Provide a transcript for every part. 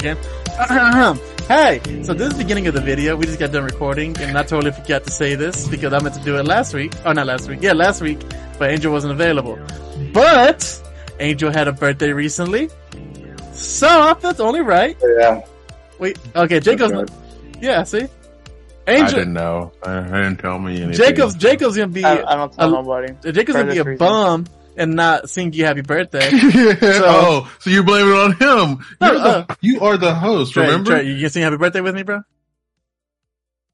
Again. hey, so this is the beginning of the video. We just got done recording, and I totally forgot to say this because I meant to do it last week. Oh, not last week. Yeah, last week, but Angel wasn't available. But Angel had a birthday recently, so that's only right. Yeah. Wait, okay, Jacob's. That's Yeah, see, I Angel. didn't know. I, I didn't tell me anything. Jacob's Jacob's gonna be I, I don't tell a- nobody. Jacob's gonna be a Furthest reason. bum and not sing you happy birthday. oh, so you're blaming it on him? You're Uh, the, you are the host. Trey, remember? Trey, you can sing happy birthday with me, bro?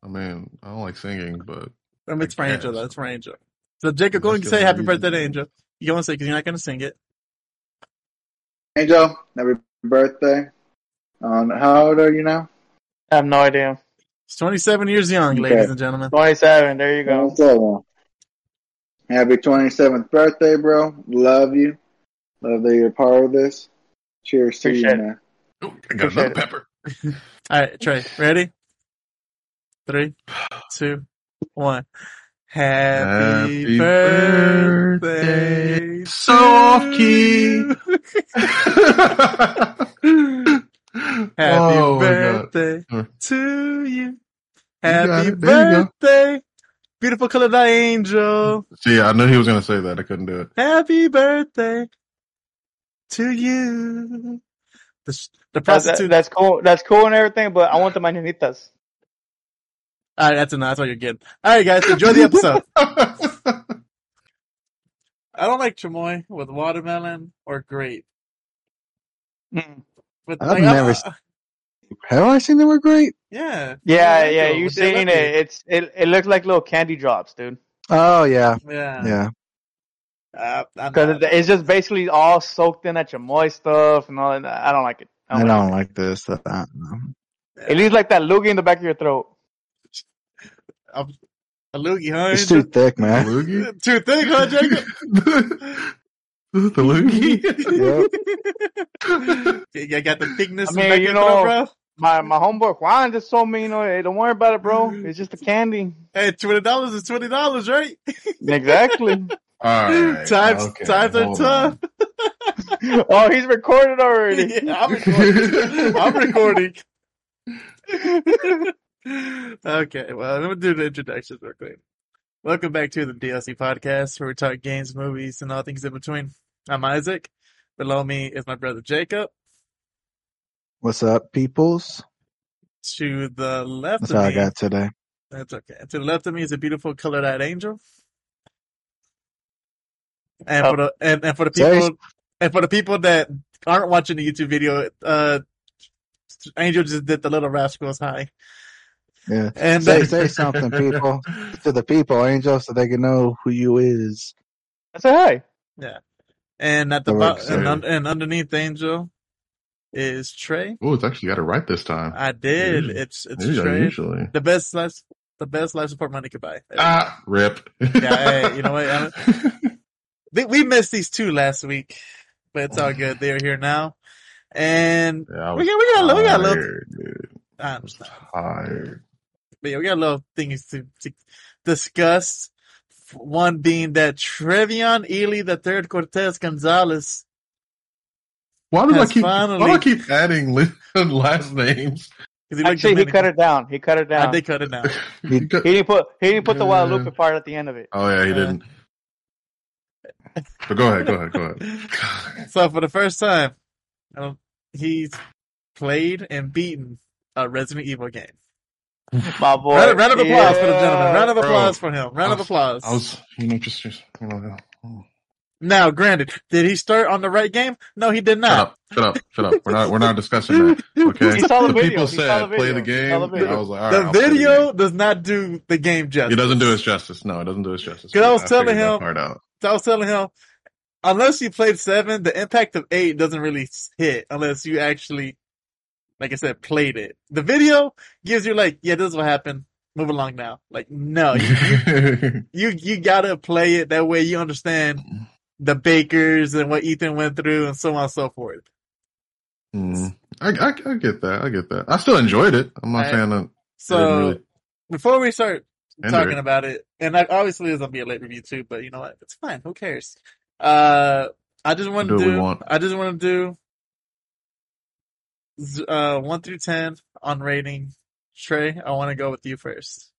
I mean, I don't like singing, but I mean, it's for Angel, That's for Angel. So Jacob, go Let's and say happy reason birthday to to. Angel. You go and say because you're not gonna sing it. Angel, happy birthday. Um, how old are you now? I have no idea. He's 27 years young, Okay. ladies and gentlemen. 27. There you go. 27. Happy 27th birthday, bro. Love you. Love that you're a part of this. Cheers to Appreciate you, man. oh, I got Appreciate another pepper. All right, Trey, ready? Three, two, one. Happy, Happy birthday, birthday. So off key. Happy Oh, my God. birthday to you. Happy it. There you go. birthday, beautiful colored angel. See, I knew he was gonna say that. I couldn't do it. Happy birthday to you. The, the That's, that- prostitute. that's cool. That's cool and everything, but I want the mañanitas. All right, that's enough. That's what you're getting. All right, guys, enjoy the episode. I don't like chamoy with watermelon or grape. Mm. With, I've like, never I- s- Have I seen they were great? yeah. Yeah, There yeah, you With the seen it. It's it. It looks like little candy drops, dude. Oh yeah, Yeah. yeah. Uh, Because not- it's just basically all soaked in that chamoy stuff and all that. I don't like it. I like don't it. like this. That, that, no. It leaves like that loogie in the back of your throat. I'm a loogie, huh? It's too thick, man. Loogie? Too thick, huh, Jacob? This is the loogie? Yep. you got the thickness I mean, back you of your throat, know- bro? My my homeboy Juan just told me, you know, hey, don't worry about it, bro. It's just the candy. Hey, twenty dollars is twenty dollars, right? Exactly. Alright. Times okay, times are hold tough. oh, he's recorded already. Yeah, I'm recording. I'm recording. okay, well, I'm gonna do the introductions real quick. Welcome back to the DLC podcast, where we talk games, movies, and all things in between. I'm Isaac. Below me is my brother Jacob. What's up, peoples? To the left That's of all I got today. that's okay. To the left of me is a beautiful colored-eyed angel. And Oh. for the and, and for the Sorry. people and for the people that aren't watching the YouTube video, uh, Angel just did the little rascals high. Yeah. And Say say something, people, to the people, Angel, so they can know who you is. I said hi. And at the That bo- and, un- and underneath Angel is Trey. Oh, it's actually got it right this time. I did. Usually- It's it's Usually- Trey. Usually. The best life, the best life support money could buy. Ah, rip. Yeah, hey, you know what? They- we missed these two last week, but it's all good. They're here now, and Yeah, we got we got a little- we got a little. dude. I I was understand, tired. but yeah, we got a little things to, to discuss. One being that Trevion Ely the third Cortez Gonzalez. Why do I Has keep? Why do I keep adding last names? he Actually, he cut it down. He cut it I down. did cut it down. He didn't put he didn't put the Yeah. Guadalupe part at the end of it. Oh yeah, he Uh, didn't. But go ahead, go ahead, go ahead. So for the first time, um, he's played and beaten a Resident Evil game. My boy. Round, round of applause for the gentleman. Round of Bro, applause for him. Round of applause. I was, you know, just, just you know. oh. Now, granted, did he start on the right game? No, he did not. Shut not. up! Shut up! Shut up! We're not. We're not discussing that. Okay. He saw the the video. people He saw said the play the game. the and video. I was like, all the right, I'll video game. does not do the game justice. It doesn't do us justice. No, it doesn't do us justice. 'Cause I was figured telling him- part out. So I was telling him, unless you played seven, the impact of eight doesn't really hit unless you actually, like I said, played it. The video gives you like, yeah, this is what happened. Move along now. Like, no, you, you, you gotta play it. That way you understand the Bakers and what Ethan went through and so on and so forth. Mm, I, I I get that. I get that. I still enjoyed it. I'm not saying that. So really before we start talking it. about it, and I, obviously it's gonna be a late review too, but you know what? It's fine. Who cares? Uh, I just want to Do do. I just want to do. Z- Uh, one through ten on rating. Trey, I want to go with you first.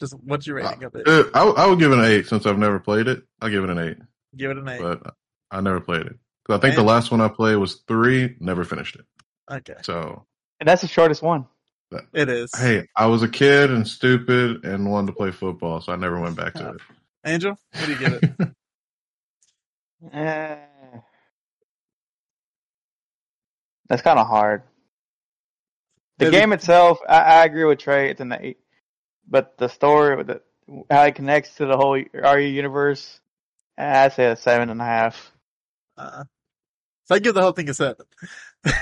Just what's your rating of it? Uh, I, I would give it an eight since I've never played it. I'll give it an eight, Give it an eight. but I never played it. 'Cause I think the last one I played was three. Never finished it. Okay, So And that's the shortest one. it is. hey, I was a kid and stupid and wanted to play football, so I never went back to it. Angel, what do you give it? Eh. That's kind of hard. The Does game itself, I, I agree with Trey. It's an eight, but the story, the, how it connects to the whole RE universe, I say a seven and a half. Uh, so I give the whole thing a seven.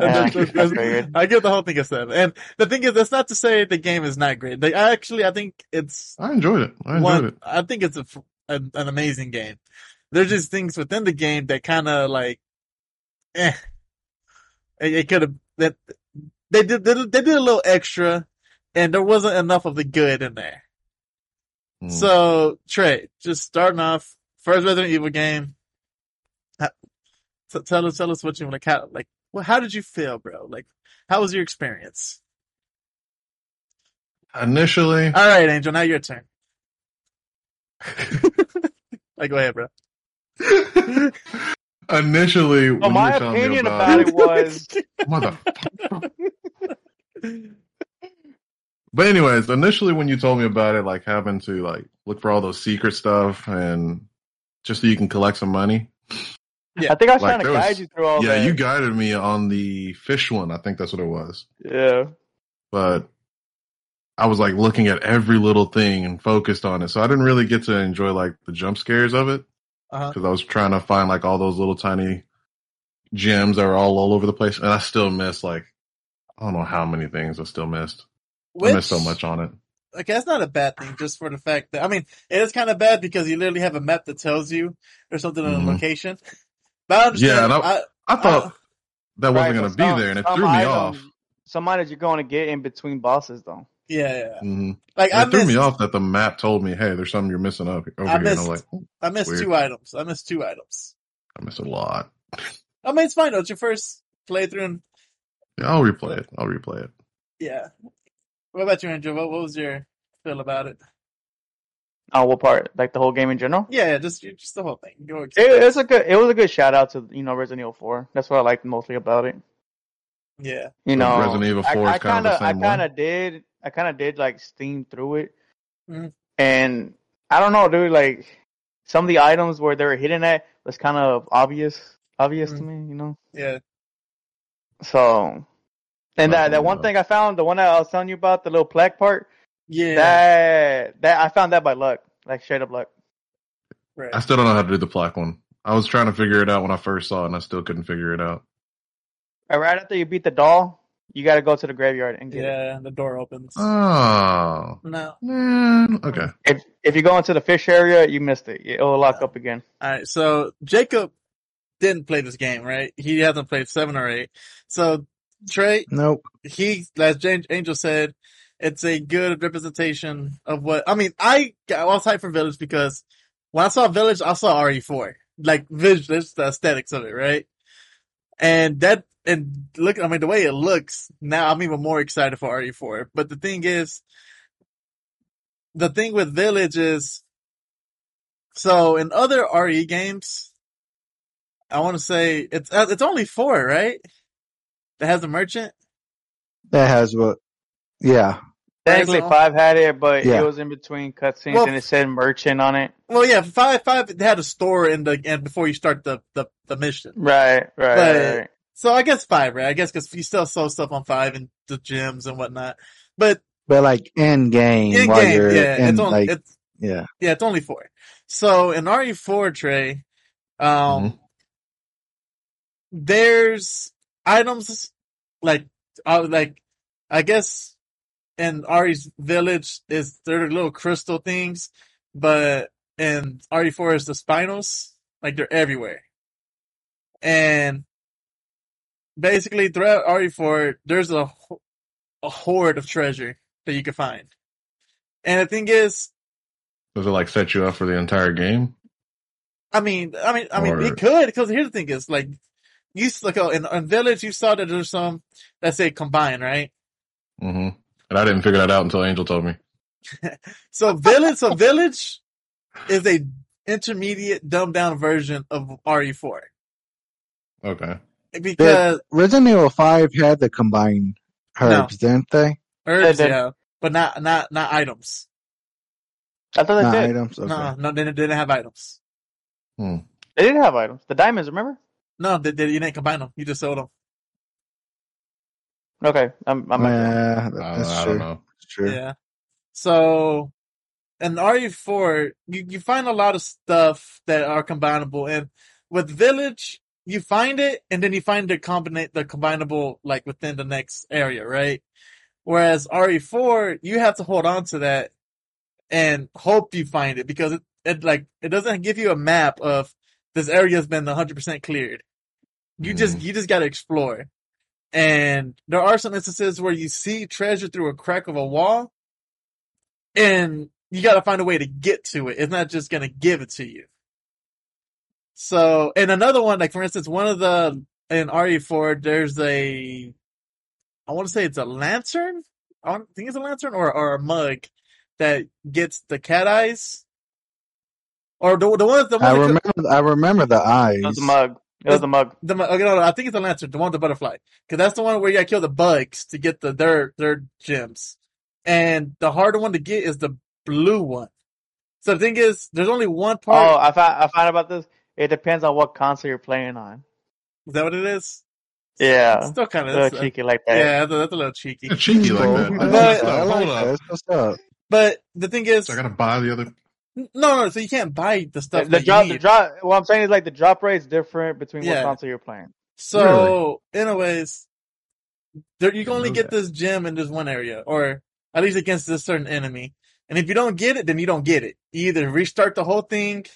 Yeah, That's- that's- I. I give the whole thing a seven. And the thing is, that's not to say the game is not great. They I actually, I think it's I enjoyed it. I enjoyed one. it. I think it's a, f- an, an amazing game. There's just things within the game that kind of like, eh. It, could have that they did they, did- a little extra, and there wasn't enough of the good in there. Mm. So Trey, just starting off first Resident Evil game. T- tell us, tell us what you like. How like, well, how did you feel, bro? Like, how was your experience? Initially, All right, Angel, now your turn. like, go ahead, bro. initially, when Well, you my were opinion about, about it was mother. But anyways, initially when you told me about it, like having to like look for all those secret stuff and just so you can collect some money. Yeah, I think I was Like, trying to there was- guide you through all yeah, that. you guided me on the fish one. I think that's what it was. yeah. But I was like looking at every little thing and focused on it. So I didn't really get to enjoy like the jump scares of it Uh-huh. because I was trying to find like all those little tiny gems that were all all over the place. And I still missed like, I don't know how many things I still missed. I missed so much on it. Okay, that's not a bad thing, just for the fact that I mean, it is kind of bad because you literally have a map that tells you there's something in a Mhm. location. But I understand. Yeah, and I- I, I thought Uh, that wasn't Right, going to be some- there, and it threw me items- off. Some items you're going to get in between bosses, though. Yeah, yeah. hmm Like I It threw missed, me off that the map told me, "Hey, there's something you're missing up over I here." And missed- I'm like, "Oh, I missed Weird. two items. I missed two items. I missed a lot. I mean, it's fine. though. It's your first playthrough, and Yeah, I'll replay it. I'll replay it. yeah. What about you, Andrew? What, what was your feel about it? Oh, what part? Like the whole game in general? Yeah, yeah, just just the whole thing. Go It, it's a good. It was a good shout out to you know Resident Evil Four. That's what I liked mostly about it. yeah. You know, Resident Evil I- 4 is I kind of the I kind of did. I kind of did like steam through it, Mhm. and I don't know, dude. Like some of the items where they were hidden at was kind of obvious, obvious to Mhm. me. You know, Yeah. so. And that, that one not. thing I found, the one that I was telling you about, the little plaque part, Yeah. that that I found that by luck, like straight up luck. right. I still don't know how to do the plaque one. I was trying to figure it out when I first saw it, and I still couldn't figure it out. Right after you beat the doll, you got to go to the graveyard and get it. Yeah, and the door opens. Oh, no. man. Okay. If if you go into the fish area, you missed it. It'll lock up again. All right, so Jacob didn't play this game, right? He hasn't played seven or eight. So Trey, Nope. he, as Jan- Angel said, it's a good representation of what, I mean, I, I was hyped for Village because when I saw Village, I saw RE4. Like, visual, the aesthetics of it, right? And that, and look, I mean, the way it looks, now I'm even more excited for RE4. But the thing is, the thing with Village is, so in other RE games, I want to say it's, uh, it's only four, right? That has a merchant? That has what? Yeah. Technically, five had it, but Yeah. it was in between cutscenes, Well, and it said merchant on it. Well, yeah, five, five had a store in the, and before you start the, the, the mission. Right, right, But- right. So I guess five, right? I guess because you still sell stuff on five and the gyms and whatnot. But But like in game, in while game, you're yeah, in it's only, like it's, yeah. yeah, it's only four. So in RE4 Trey, um, Mhm. there's items like, uh, like, I guess in Ari's village is there are little crystal things, but in RE4 is the spinels, like they're everywhere. And basically throughout RE4, there's a a horde of treasure that you can find. And the thing is, Does it like set you up for the entire game? I mean, I mean, I mean, Or- it could because here's the thing: is like you like oh, in, in Village, you saw that there's some that say combine, right? Mm-hmm. And I didn't figure that out until Angel told me. So Village, so Village is a intermediate, dumbed down version of RE4 Okay. Because Resident Evil Five had the combined herbs, didn't they? herbs, they- yeah, but not not not items. I thought Not they did. items. Okay. No, no, they didn't, have items. Hmm. They didn't have items. The diamonds, remember? No, they, they, you didn't combine them. You just sold them. Okay, I'm. I'm yeah, I, that's I true. don't know. That's true. Yeah. So, in RE4, you, you find a lot of stuff that are combinable. And with Village, you find it and then you find the combinate, the combinable like within the next area, right? Whereas RE4, you have to hold on to that and hope you find it because it, it like, it doesn't give you a map of this area has been 100% cleared. You just, mm-hmm. you just gotta explore. And there are some instances where you see treasure through a crack of a wall and you gotta find a way to get to it. It's not just gonna give it to you. So, and another one, like for instance, one of the, in RE4, there's a, I want to say it's a lantern. I don't think it's a lantern or, or a mug that gets the cat eyes. Or the, the one, the one I that- remember. I remember the eyes. It was the mug. It was the mug. the okay, no, no, I think it's a lantern, the one with the butterfly, because that's the one where you gotta kill the bugs to get the their their gems, and the harder one to get is the blue one. So the thing is, there's only one part. Oh, I found. I found about this. It depends on what console you're playing on. is that what it is? Yeah, It's still kind a of little cheeky like that. Yeah, that's a, that's a little cheeky. It's cheeky like Cool. that. I But- like. Hold I like up. that. What's up? But the thing is, So I gotta buy the other. no, no, so you can't buy the The, stuff the that drop, you the drop. What I'm saying is like the drop rate's different between Yeah. what console you're playing. So, anyways, there, you can only get that. this gem in this one area, or at least against this certain enemy. And if you don't get it, then you don't get it. You either restart the whole thing,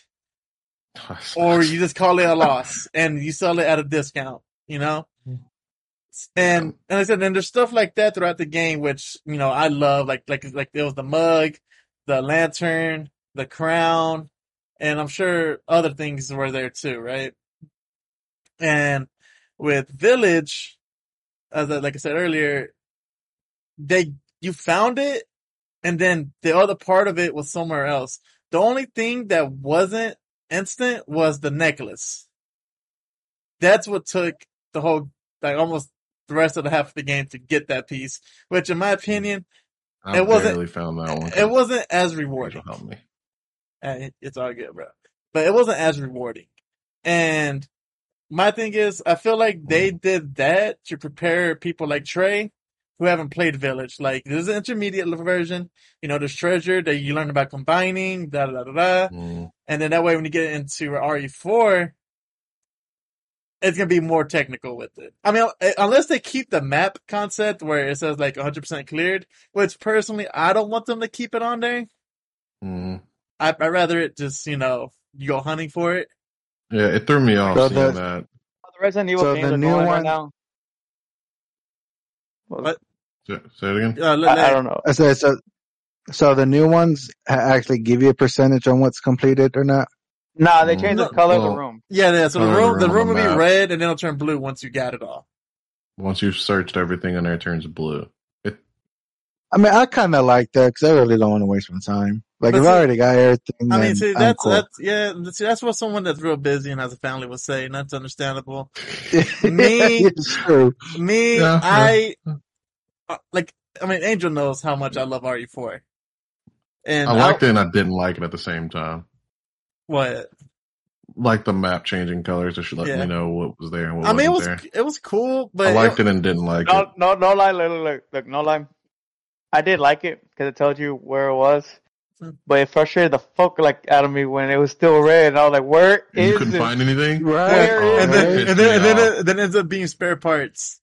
Oh, or you just call it a loss and you sell it at a discount, you know? Hmm. And, and I said, and there's stuff like that throughout the game, which, you know, I love, like, like, like there was the mug, the lantern, the crown, and I'm sure other things were there too, right? And with Village, as I, like I said earlier, they, you found it and then the other part of it was somewhere else. The only thing that wasn't instant was the necklace. That's what took the whole, like almost the rest of the half of the game to get that piece, which in my opinion, I It wasn't- found that one. it wasn't as rewarding. helped me. It- It's all good, bro. But it wasn't as rewarding. And my thing is, I feel like they did that to prepare people like Trey who haven't played Village. Like, this is an intermediate version. You know, there's treasure that you learn about combining, da da da da. da. Mm. And then that way, when you get into RE4, it's gonna be more technical with it. I mean, unless they keep the map concept where it says like 100% cleared, which personally, I don't want them to keep it on there. Mm. I, I'd rather it just, you know, you go hunting for it. Yeah, it threw me off So seeing the- that. The Resident Evil So games the are new going right one- now. What? Say, say it again. Uh, let- I, I don't know. I said so. So the new ones actually give you a percentage on what's completed or not. Nah, they change No. the color of the room. Yeah, yeah. So the room, the the room room will be red, and then it'll turn blue once you got it all. Once you've searched everything in there, it turns blue. It, I mean, I kind of like that because I really don't want to waste my time. Like, But if I already got everything, I mean, see, that's cool. that's yeah. See, that's what someone that's real busy and has a family would say, and that's understandable. Me- it's true. Me, Yeah, I uh, like. I mean, Angel knows how much I love RE4, and I liked it and I didn't like it at the same time. What Like the map changing colors to let Yeah. me know what was there and what I mean, it was wasn't it was cool, but I liked it and didn't like it. No, no, no lie. Look, look, look, look, no lie. I did like it because it told you where it was, Hmm. but it frustrated the fuck like out of me when it was still red, and I was like, "Where And you couldn't it?" find anything. Right. Oh, and then right. pissed and then and then it, then it ends up being spare parts.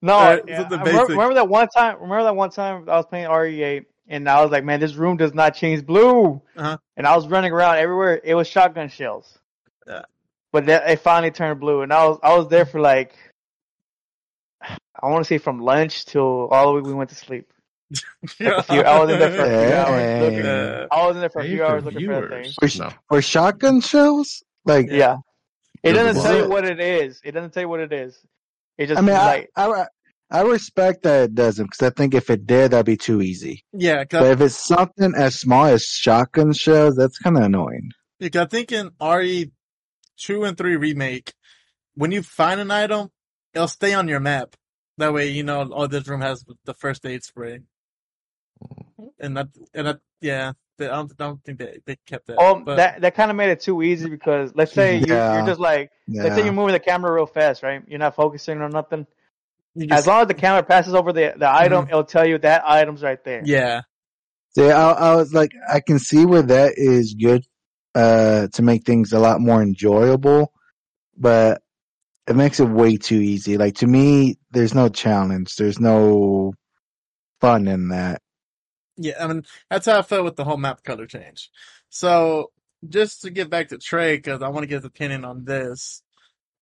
No, Right, yeah, something remember, basic. remember that one time. Remember that one time I was playing RE8, and I was like, "Man, this room does not change blue." Uh-huh. And I was running around everywhere. It was shotgun shells. Yeah. But then it finally turned blue, and I was I was there for like I want to say from lunch till all the way we went to sleep. a few- I was in there for a few hours looking. I was in there for a Pay few for hours looking for that thing. For, No. for shotgun shells, like Yeah. It Does it doesn't tell you what it is. It doesn't tell you what it is. It just I mean, like I I respect that it doesn't because I think if it did, that'd be too easy. yeah, But cause, if it's something as small as shotgun shells, that's kind of annoying. because I think in RE two and three remake, when you find an item, it'll stay on your map. That way, you know, oh, this room has the first aid spray. And that, and that, yeah, I, don't, I don't think they, they kept that. oh but, that that kind of made it too easy because let's say you, Yeah. you're just like let's say you're moving the camera real fast, right? You're not focusing on nothing. You As long as the camera passes over the the item, it'll tell you that item's right there. yeah, See, I, I was like, I can see where that is good, uh, to make things a lot more enjoyable, but it makes it way too easy. Like to me, there's no challenge. There's no fun in that. Yeah, I mean that's how I felt with the whole map color change. So just to get back to Trey, because I want to get his opinion on this.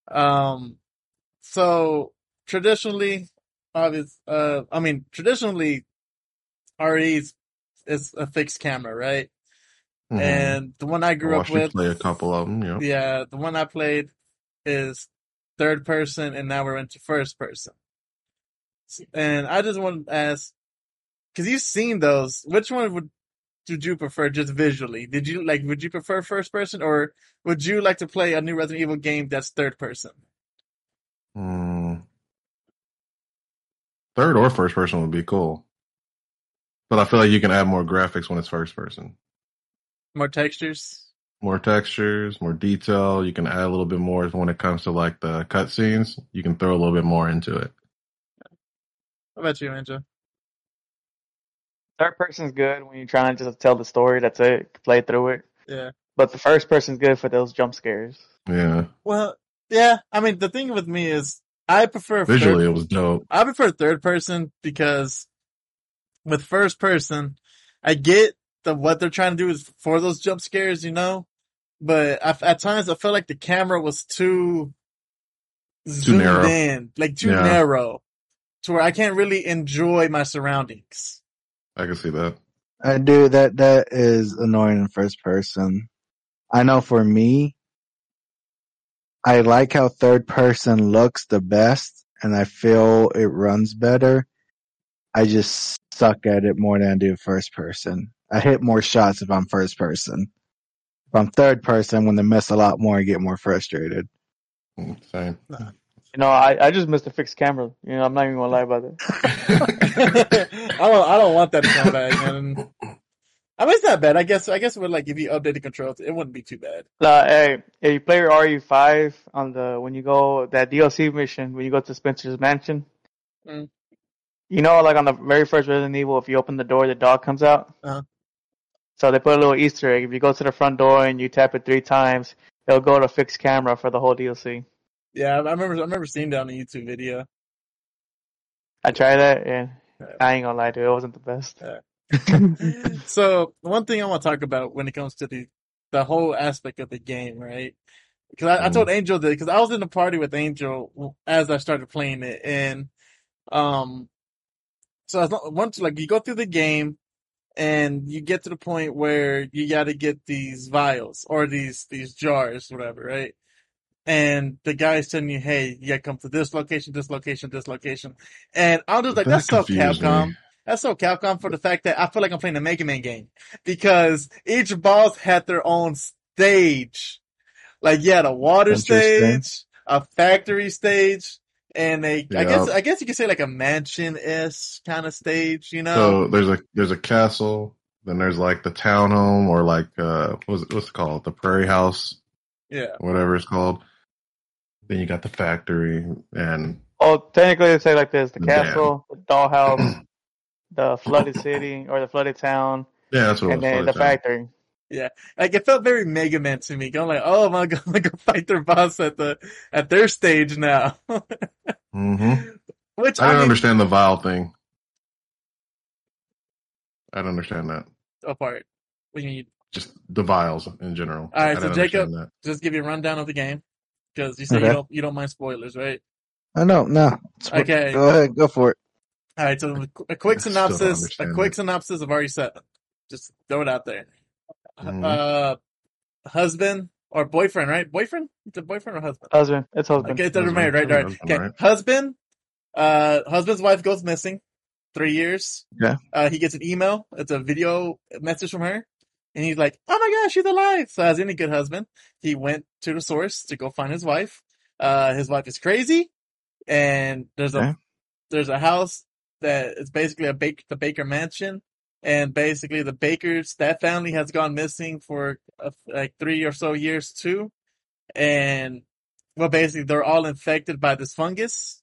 Um, so traditionally, obvious. Uh, I mean traditionally, RE's is a fixed camera, right? Mhm. And the one I I grew up with, play a couple of them. Know. yeah, the one I played is third person, and now we're into first person. And I just wanted to ask, because you've seen those, which one would would you prefer just visually? Did you like? Would you prefer first person, or would you like to play a new Resident Evil game that's third person? Mm. Third or first person would be cool, but I feel like you can add more graphics when it's first person. More textures. More textures, more detail. You can add a little bit more when it comes to like the cutscenes. You can throw a little bit more into it. What about you, Angel? Third person's good when you're trying to just tell the story. That's it. Play through it. Yeah. But the first person's good for those jump scares. Yeah, Well, yeah. I mean, the thing with me is, I prefer visually third- it was dope. I prefer third person because with first person, I get the what they're trying to do is for those jump scares, you know. But I, at times, I felt like the camera was too zoomed narrow. in, like too Yeah. narrow, to where I can't really enjoy my surroundings. I can see that. Uh, I do that. That is annoying in first person. I know for me, I like how third person looks the best, and I feel it runs better. I just suck at it more than I do first person. I hit more shots if I'm first person. If I'm third person, I'm going to miss a lot more and get more frustrated. Mm, Same. You know, I, I just missed a fixed camera. You know, I'm not even gonna lie about it. I don't, I don't want that to come back. And I mean, it's not bad. I guess, I guess it would like if you updated controls, it wouldn't be too bad. Uh, hey, if you play your RE5 on the when you go that DLC mission when you go to Spencer's mansion, Mm. you know, like on the very first Resident Evil, if you open the door, the dog comes out. Uh-huh. So they put a little Easter egg. If you go to the front door and you tap it three times, it'll go to fixed camera for the whole DLC. Yeah, I remember, I remember seeing that on a YouTube video. I tried that, and Yeah. I ain't gonna lie to you, it wasn't the best. So one thing I want to talk about when it comes to the the whole aspect of the game, right? Because I, I told Angel that because I was in the party with Angel as I started playing it, and um, so as long, once like you go through the game and you get to the point where you got to get these vials or these these jars, whatever, right? And the guy's telling you, "Hey, you got to come to this location, this location, this location," and I'm just like, That "That's so. Capcom." That's so Capcom for the fact that I feel like I'm playing a Mega Man game because each boss had their own stage. Like you had a water stage, a factory stage, and a I Yeah. guess I guess you could say like a mansion ish kind of stage. You know? So there's a there's a castle, then there's like the townhome or like uh what's it, what's it called? The prairie house, yeah. whatever it's called. Then you got the factory and Oh, technically, they say like this: the The castle, the dollhouse, the flooded city or the flooded town, yeah, that's what and it was. then the town. factory. Yeah, like it felt very Mega Man to me. I'm like, oh, am I gonna go fight their boss at the at their stage now? Mhm. Which I I, didn't mean, understand the vial thing. I don't understand that. apart. When you Just the vials in general. All right, I so Jacob- understand just give you a rundown of the game because you said Okay. you don't you don't mind spoilers, right? I know. No. It's- Okay. Go ahead. Go for it. All right, so a quick I still don't synopsis. A quick it. synopsis of RE7. Just throw it out there. Mhm. Uh, husband or boyfriend, right? Boyfriend? Is it boyfriend or husband? Husband. It's husband. Okay, they're Husband. married, right? Right. Husband, Okay, right. husband. Uh, husband's wife goes missing. Three years. Yeah. Uh, he gets an email. It's a video message from her, and he's like, "Oh my gosh, she's alive!" So as any good husband, he went to the source to go find his wife. Uh, his wife is crazy, and there's a Okay. there's a house that is basically a bake the Baker Mansion, and basically the Bakers that family has gone missing for uh, like three or so years too, and well, basically they're all infected by this fungus,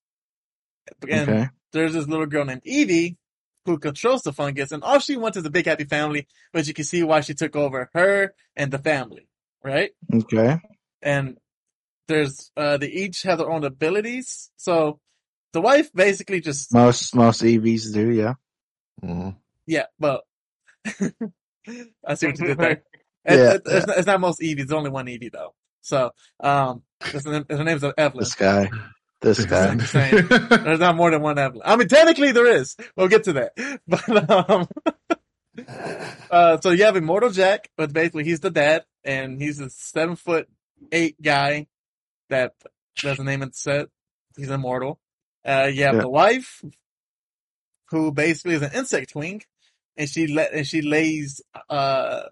and Okay. there's this little girl named Evie who controls the fungus, and all she wants is a big happy family. But you can see why she took over her and the family, right? Okay. And there's uh they each have their own abilities. So the wife basically just Most most EVs do. Yeah. Mhm. yeah, but I see what you did there. It- Yeah, it- it's, not, it's not most EVs. There's only one Evie though. So um, his, name- her name's Evelyn. This guy. This guy. I'm just saying. There's not more than one Evelyn. I mean, technically there is. We'll get to that. But, um, uh, so you have Immortal Jack, but basically he's the dad, and he's a seven foot eight guy that doesn't name it set. He's immortal. Uh, you have Yeah. the wife, who basically is an insect wing, and she let, and she lays, uh,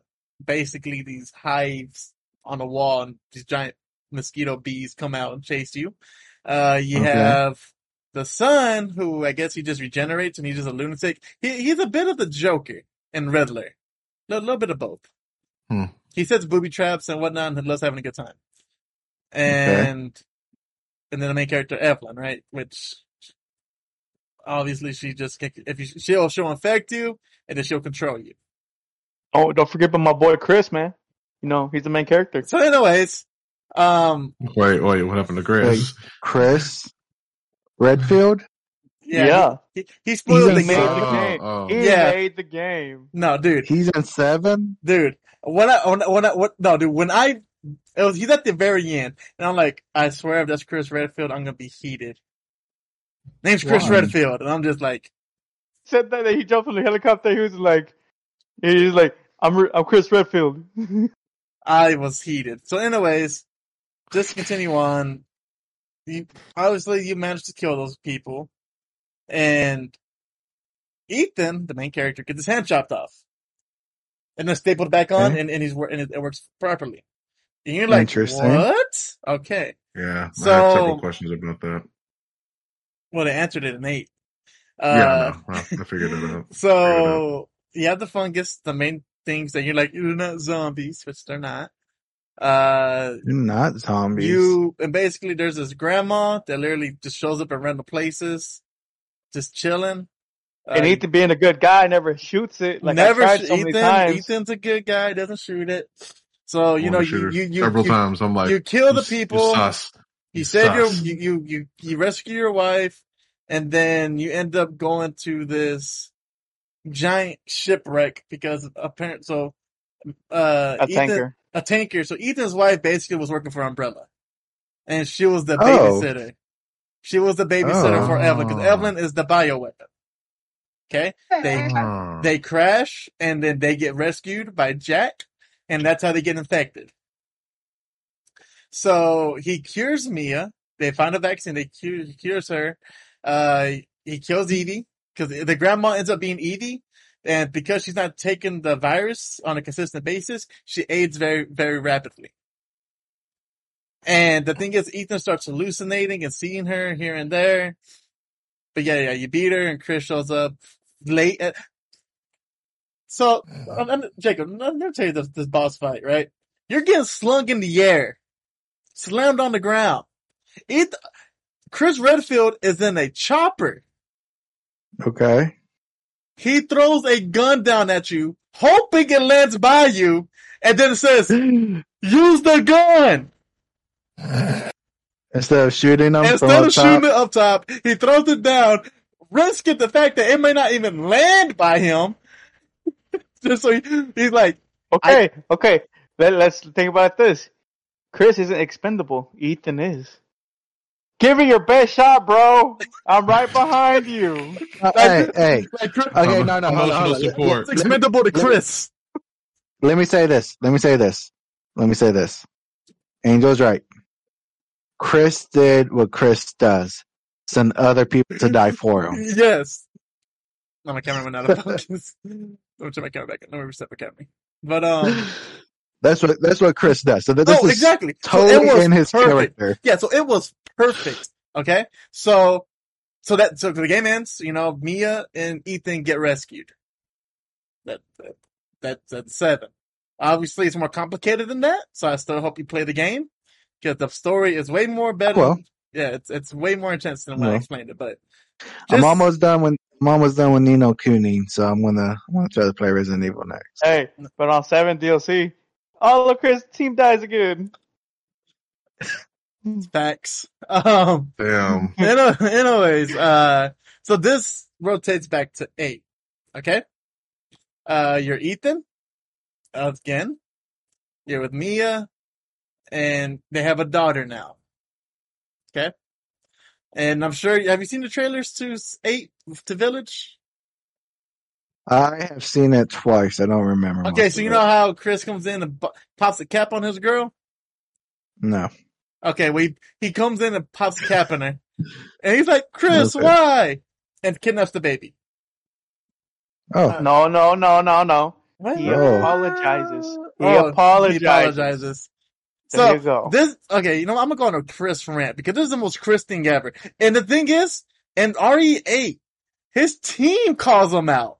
basically these hives on the wall, and these giant mosquito bees come out and chase you. Uh, you Okay. have the son, who I guess he just regenerates and he's just a lunatic. He, he's a bit of the Joker and Riddler. A little bit of both. Hmm. He sets booby traps and whatnot and loves having a good time. And, and then the main character, Evelyn, right? Which, obviously she just, can- if you, she'll, she'll infect you and then she'll control you. Oh, don't forget about my boy Chris, man. You know, he's the main character. So anyways, um, Wait, wait, what happened to Chris? Chris Redfield. yeah, Yeah. He, he spoiled the He's He game. the Oh, game. oh. He Yeah. made the game. No, dude, He's in seven. dude. When I, when, I- when I, what, no, dude, when I, it was, he's at the very end, and I'm like, I swear if that's Chris Redfield, I'm gonna be heated. Name's Chris Why? Redfield, and I'm just like, Said that, that he jumped from the helicopter. He was like, he's like, I'm, Re- I'm Chris Redfield. I was heated. So anyways, just continue on. You, obviously you managed to kill those people, and Ethan, the main character, gets his hand chopped off. And then stapled back on, Okay. and, and he's, and it, it works properly. And you're like, Interesting. what? Okay. Yeah, So, I have several questions about that. Well, they answered it in eight. yeah, Uh, I, know. I I figured it out. So you have the fungus, the main things that you're like, you're not zombies, which they're not. Uh, You're not zombies. you, and basically there's this grandma that literally just shows up at random places, just chilling. and Uh, Ethan being a good guy never shoots it. Like never, I tried sh- so Ethan. Ethan's a good guy, doesn't shoot it. So, you One know, you, you, you, several you, times. I'm like, you kill the "This- this people, sus. you This save your, sus." you, you, you, you rescue your wife, and then you end up going to this giant shipwreck because apparently, so, uh, a Ethan, tanker. a tanker. So Ethan's wife basically was working for Umbrella, and she was the Oh. babysitter. She was the babysitter Oh. for Evelyn because Evelyn is the bioweapon. Okay, they Ah. they crash and then they get rescued by Jack, and that's how they get infected. So he cures Mia. They find a vaccine. They cure, cures her. Uh, he kills Evie because the grandma ends up being Evie. And because she's not taking the virus on a consistent basis, she aids very, very rapidly. And the thing is, Ethan starts hallucinating and seeing her here and there. But yeah, yeah, you beat her and Chris shows up late. So, uh-huh. I'm- I'm- Jacob, I'm gonna tell you this, this boss fight, right? You're getting slung in the air, slammed on the ground. It, Chris Redfield is in a chopper. Okay. He throws a gun down at you, hoping it lands by you, and then it says, use the gun! Instead of shooting them from Instead of shooting it up top, he throws it down, risking the fact that it may not even land by him. Just so he, he's like, Okay, okay. Let, let's think about this. Chris isn't expendable. Ethan is. Give me your best shot, bro. I'm right behind you. Uh, hey, hey. Like, Chris- Okay, no, no, hold on, emotional hold on. support. it's expendable to let me- Chris. Let me say this. Let me say this. Let me say this. Angel's right. Chris did what Chris does. Send other people to die for him. Yes. No, my camera went out of focus. Me turn my camera back. Let me reset my camera. But um, That's what that's what Chris does. So th- this no, exactly. Totally was in his perfect. character. Yeah, so it was perfect. Okay, so so that so the game ends. You know, Mia and Ethan get rescued. That, that that's at seven. Obviously, it's more complicated than that. So I still hope you play the game because the story is way more better. Well. yeah, it's it's way more intense than when I Well. explained it. But I'm almost done with I'm almost done with Ni no Kuni, so I'm gonna I'm gonna try to play Resident Evil next. Hey, but on seven DLC, all of Chris team dies again. facts. Um. Damn. Anyways, uh, so this rotates back to eight. Okay. Uh, you're Ethan. Again. You're with Mia. And they have a daughter now. Okay. And I'm sure, have you seen the trailers to eight, to Village? I have seen it twice. I don't remember. Okay, so you know how Chris comes in and pops a cap on his girl? No. Okay, well, he, he comes in and pops a cap on her. And he's like, Chris, Okay. why? And kidnaps the baby. Oh, No, no, no, no, no. What? He Oh. apologizes. He Oh, apologizes. He apologizes. There So you go. this okay, you know I'm gonna go on a Chris rant because this is the most Chris thing ever. And the thing is, in RE8, his team calls him out.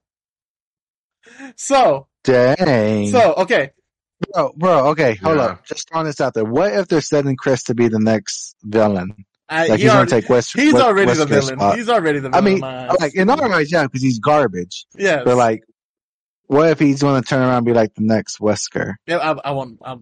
So dang. so okay, bro, bro, okay, hold Yeah. up. Just throwing this out there. What if they're setting Chris to be the next villain? I, Like he he's already, gonna take West. he's West- already the Wesker's villain. spot. He's already the I mean, eyes. like in our eyes, yeah, because he's garbage. Yeah, But like, what if he's gonna turn around and be like the next Wesker? yeah, I, I won't. I,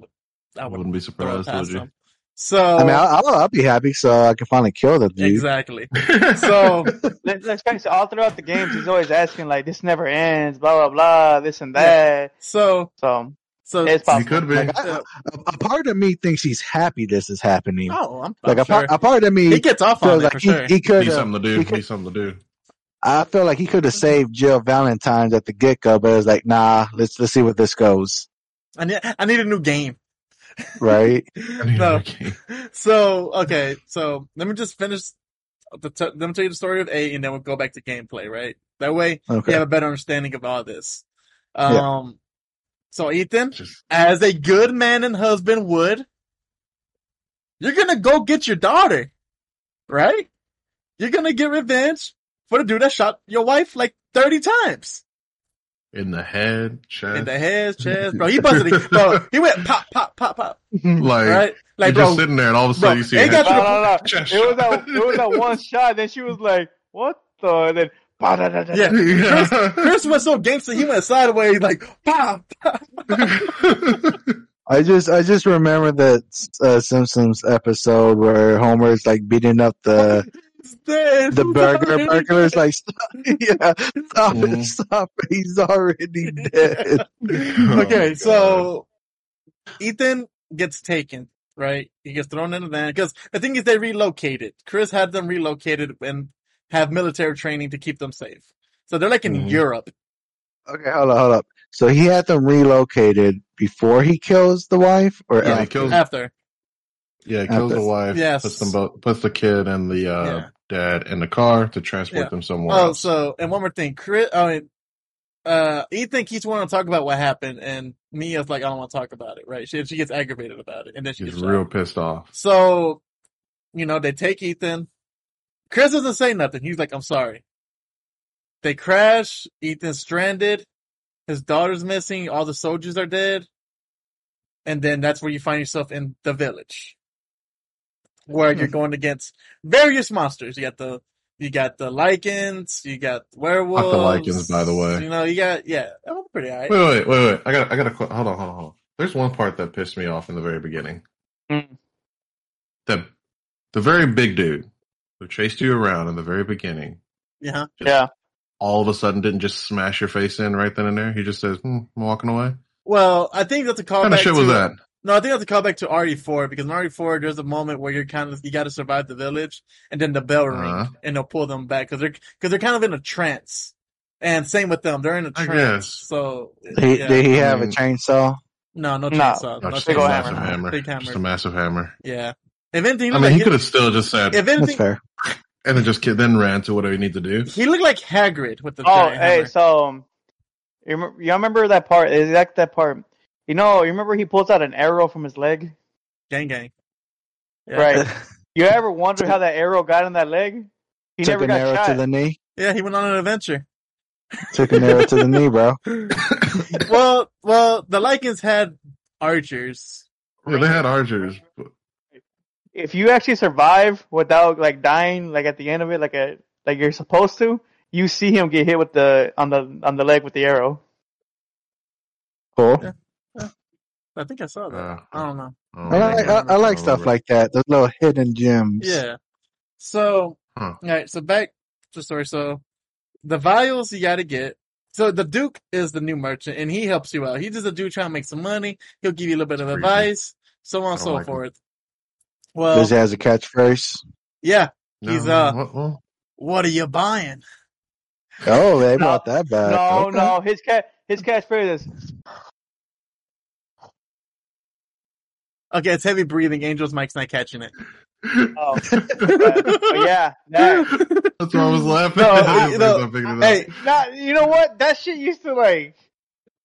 I I would wouldn't be surprised, past would him. So I mean, I'll, I'll, I'll be happy so I can finally kill the dude. exactly. So Let, let's face it, all throughout the games, he's always asking like, "This never ends," blah blah blah, this and that. so So so it's You possible. could be. Like, I, a, a part of me thinks he's happy this is happening. oh, I'm, like I'm a, sure. part, a part of me he gets off on it like for he, sure. he could. Need something to do. he could- Need something to do. I feel like he could have saved Jill Valentine's at the get go, but it was like, nah, let's let's see what this goes. I need, I need a new game. Right? I need No. So okay, so let me just finish. The t- let me tell you the story of A, and then we'll go back to gameplay. Right? That way Okay. you have a better understanding of all this. Yeah. Um. So Ethan, Just as a good man and husband would, you're gonna go get your daughter, right? You're gonna get revenge for the dude that shot your wife like thirty times in the head, chest. in the head, chest, bro. He busted it, bro. He went pop, pop, pop, pop. like, Right? Like, you're bro, just sitting there, and all of a bro, sudden you see they a got head- you no, no, no. chest It was shot. that it was that one shot. Then she was like, "What the?" And then, ba-da-da-da. Yeah. Yeah. Chris went so gangster, he went sideways, like, pop, pop. I just I just remember that uh, Simpsons episode where Homer's like beating up the He's dead. the burglar burger. already Burger's like, stop, yeah, stop it, Mhm. stop it. He's already dead. okay, Oh, so Ethan gets taken, right? He gets thrown into the van because the thing is they relocated. Chris had them relocated and have military training to keep them safe. So they're like in Mhm. Europe. Okay, hold up, hold up. So he had them relocated before he kills the wife, or Yeah, he after? kills- After. Yeah, kills After- the wife, Yes. puts them both, puts the kid and the uh, Yeah. Dad in the car to transport Yeah. them somewhere Oh, else. so and one more thing, Chris. I mean, uh, Ethan keeps wanting to talk about what happened, and Mia's like, I don't want to talk about it. Right? She she gets aggravated about it, and then she He's real shot. pissed off. So, you know, they take Ethan. Chris doesn't say nothing. He's like, I'm sorry. They crash. Ethan's stranded. His daughter's missing. All the soldiers are dead. And then that's where you find yourself in the village. Where you're going against various monsters. You got the, you got the lycans, you got werewolves. The lycans, by the way. You know, you got, yeah, that was pretty alright. Wait, wait, wait, wait. I got, I got a, qu- hold on, hold on, hold on. There's one part that pissed me off in the very beginning. Mm. The, the very big dude who chased you around in the very beginning, Yeah. Yeah. all of a sudden didn't just smash your face in right then and there. He just says, hmm, I'm walking away. Well, I think that's a callback What kind of shit to, was that? No, I think that's a callback to RE4 because in RE4 there's a moment where you're kind of you got to survive the village, and then the bell ring, Uh-huh. and they'll pull them back because they're because they're kind of in a trance. And same with them, they're in a trance. So He, yeah. Did he I have mean- a chainsaw? no, no No. chainsaw, No, no just a big ol' massive chainsaw. hammer. big Just a massive hammer. Yeah. If anything, he I looked mean, he could have still just said, if That's anything, fair. and then just kid, then ran to whatever he need to do. he looked like Hagrid with the Oh, hey, hammer. so um, you remember, you remember that part? Exact that part. You know, you remember he pulls out an arrow from his leg, gang gang. Yeah. right? You ever wonder how that arrow got in that leg? He Took never an got arrow shot. to the knee. Yeah, he went on an adventure. Took an arrow to the knee, bro. well, well, the Lycans had archers. Yeah, they had archers. but- if you actually survive without like dying, like at the end of it, like a like you're supposed to, you see him get hit with the on the on the leg with the arrow. Cool. Yeah. I think I saw that. Uh, I don't know. oh, I like, I, I like stuff like that. Those little hidden gems. Yeah. So, Huh. alright, so back to the story. So, the vials you gotta get. So the Duke is the new merchant and he helps you out. He's just a dude trying to make some money. He'll give you a little bit of Creepy. advice, so on and so like him. forth. Well, he has a catchphrase. yeah. No, He's, uh, what- well, What are you buying? Oh, they No, brought that back. no, Okay. no, his cat his catchphrase is Okay, it's heavy breathing. Angel's mic's not catching it. oh, but yeah, that. That's why I was laughing. No, I- soon as no, I it Hey, out. Nah, you know what? That shit used to like,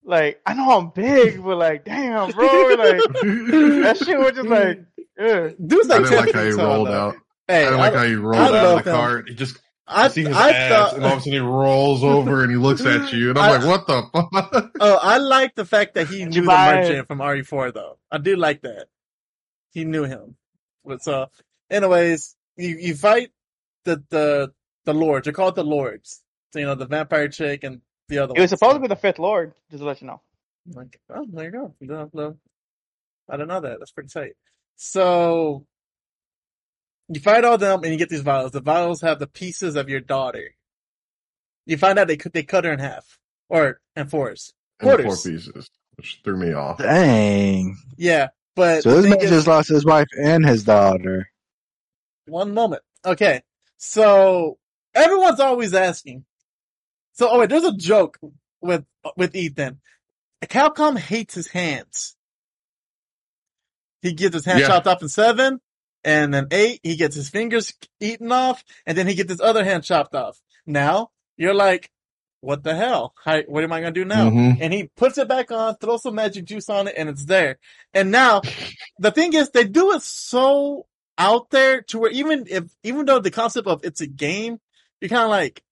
like I know I'm big, but like, damn, bro, like that shit was just like, ugh. Dude's I like didn't like how he rolled out. Hey, I didn't like how he rolled out of the him. cart. He just I, see his I ass, thought, and all of a sudden he rolls over and he looks at you, and I'm I- like, "What the fuck?" Oh, I like the fact that he knew you the merchant from RE4 though. I do like that. He knew him. But so, anyways, you, you fight the, the, the lords. They're called the lords. So, you know, the vampire chick and the other It was ones. supposed to be the fifth lord, just to let you know. Like, oh, there you go. You don't have to- I didn't know that. That's pretty tight. So, you fight all them and you get these vials. The vials have the pieces of your daughter. You find out they cut, they cut her in half. Or, in fours. In four pieces, which threw me off. Dang. Yeah. But So this man is- just lost his wife and his daughter. One moment. Okay. So everyone's always asking. So, oh wait, there's a joke with, with Ethan. Capcom hates his hands. He gets his hand Yeah. chopped off in seven, and then eight, he gets his fingers eaten off, and then he gets his other hand chopped off. Now, you're like, what the hell? How, what am I gonna do now? Mhm. and he puts it back on, throws some magic juice on it, and it's there. And now, the thing is, they do it so out there to where even if, even though the concept of it's a game, you're kind of like,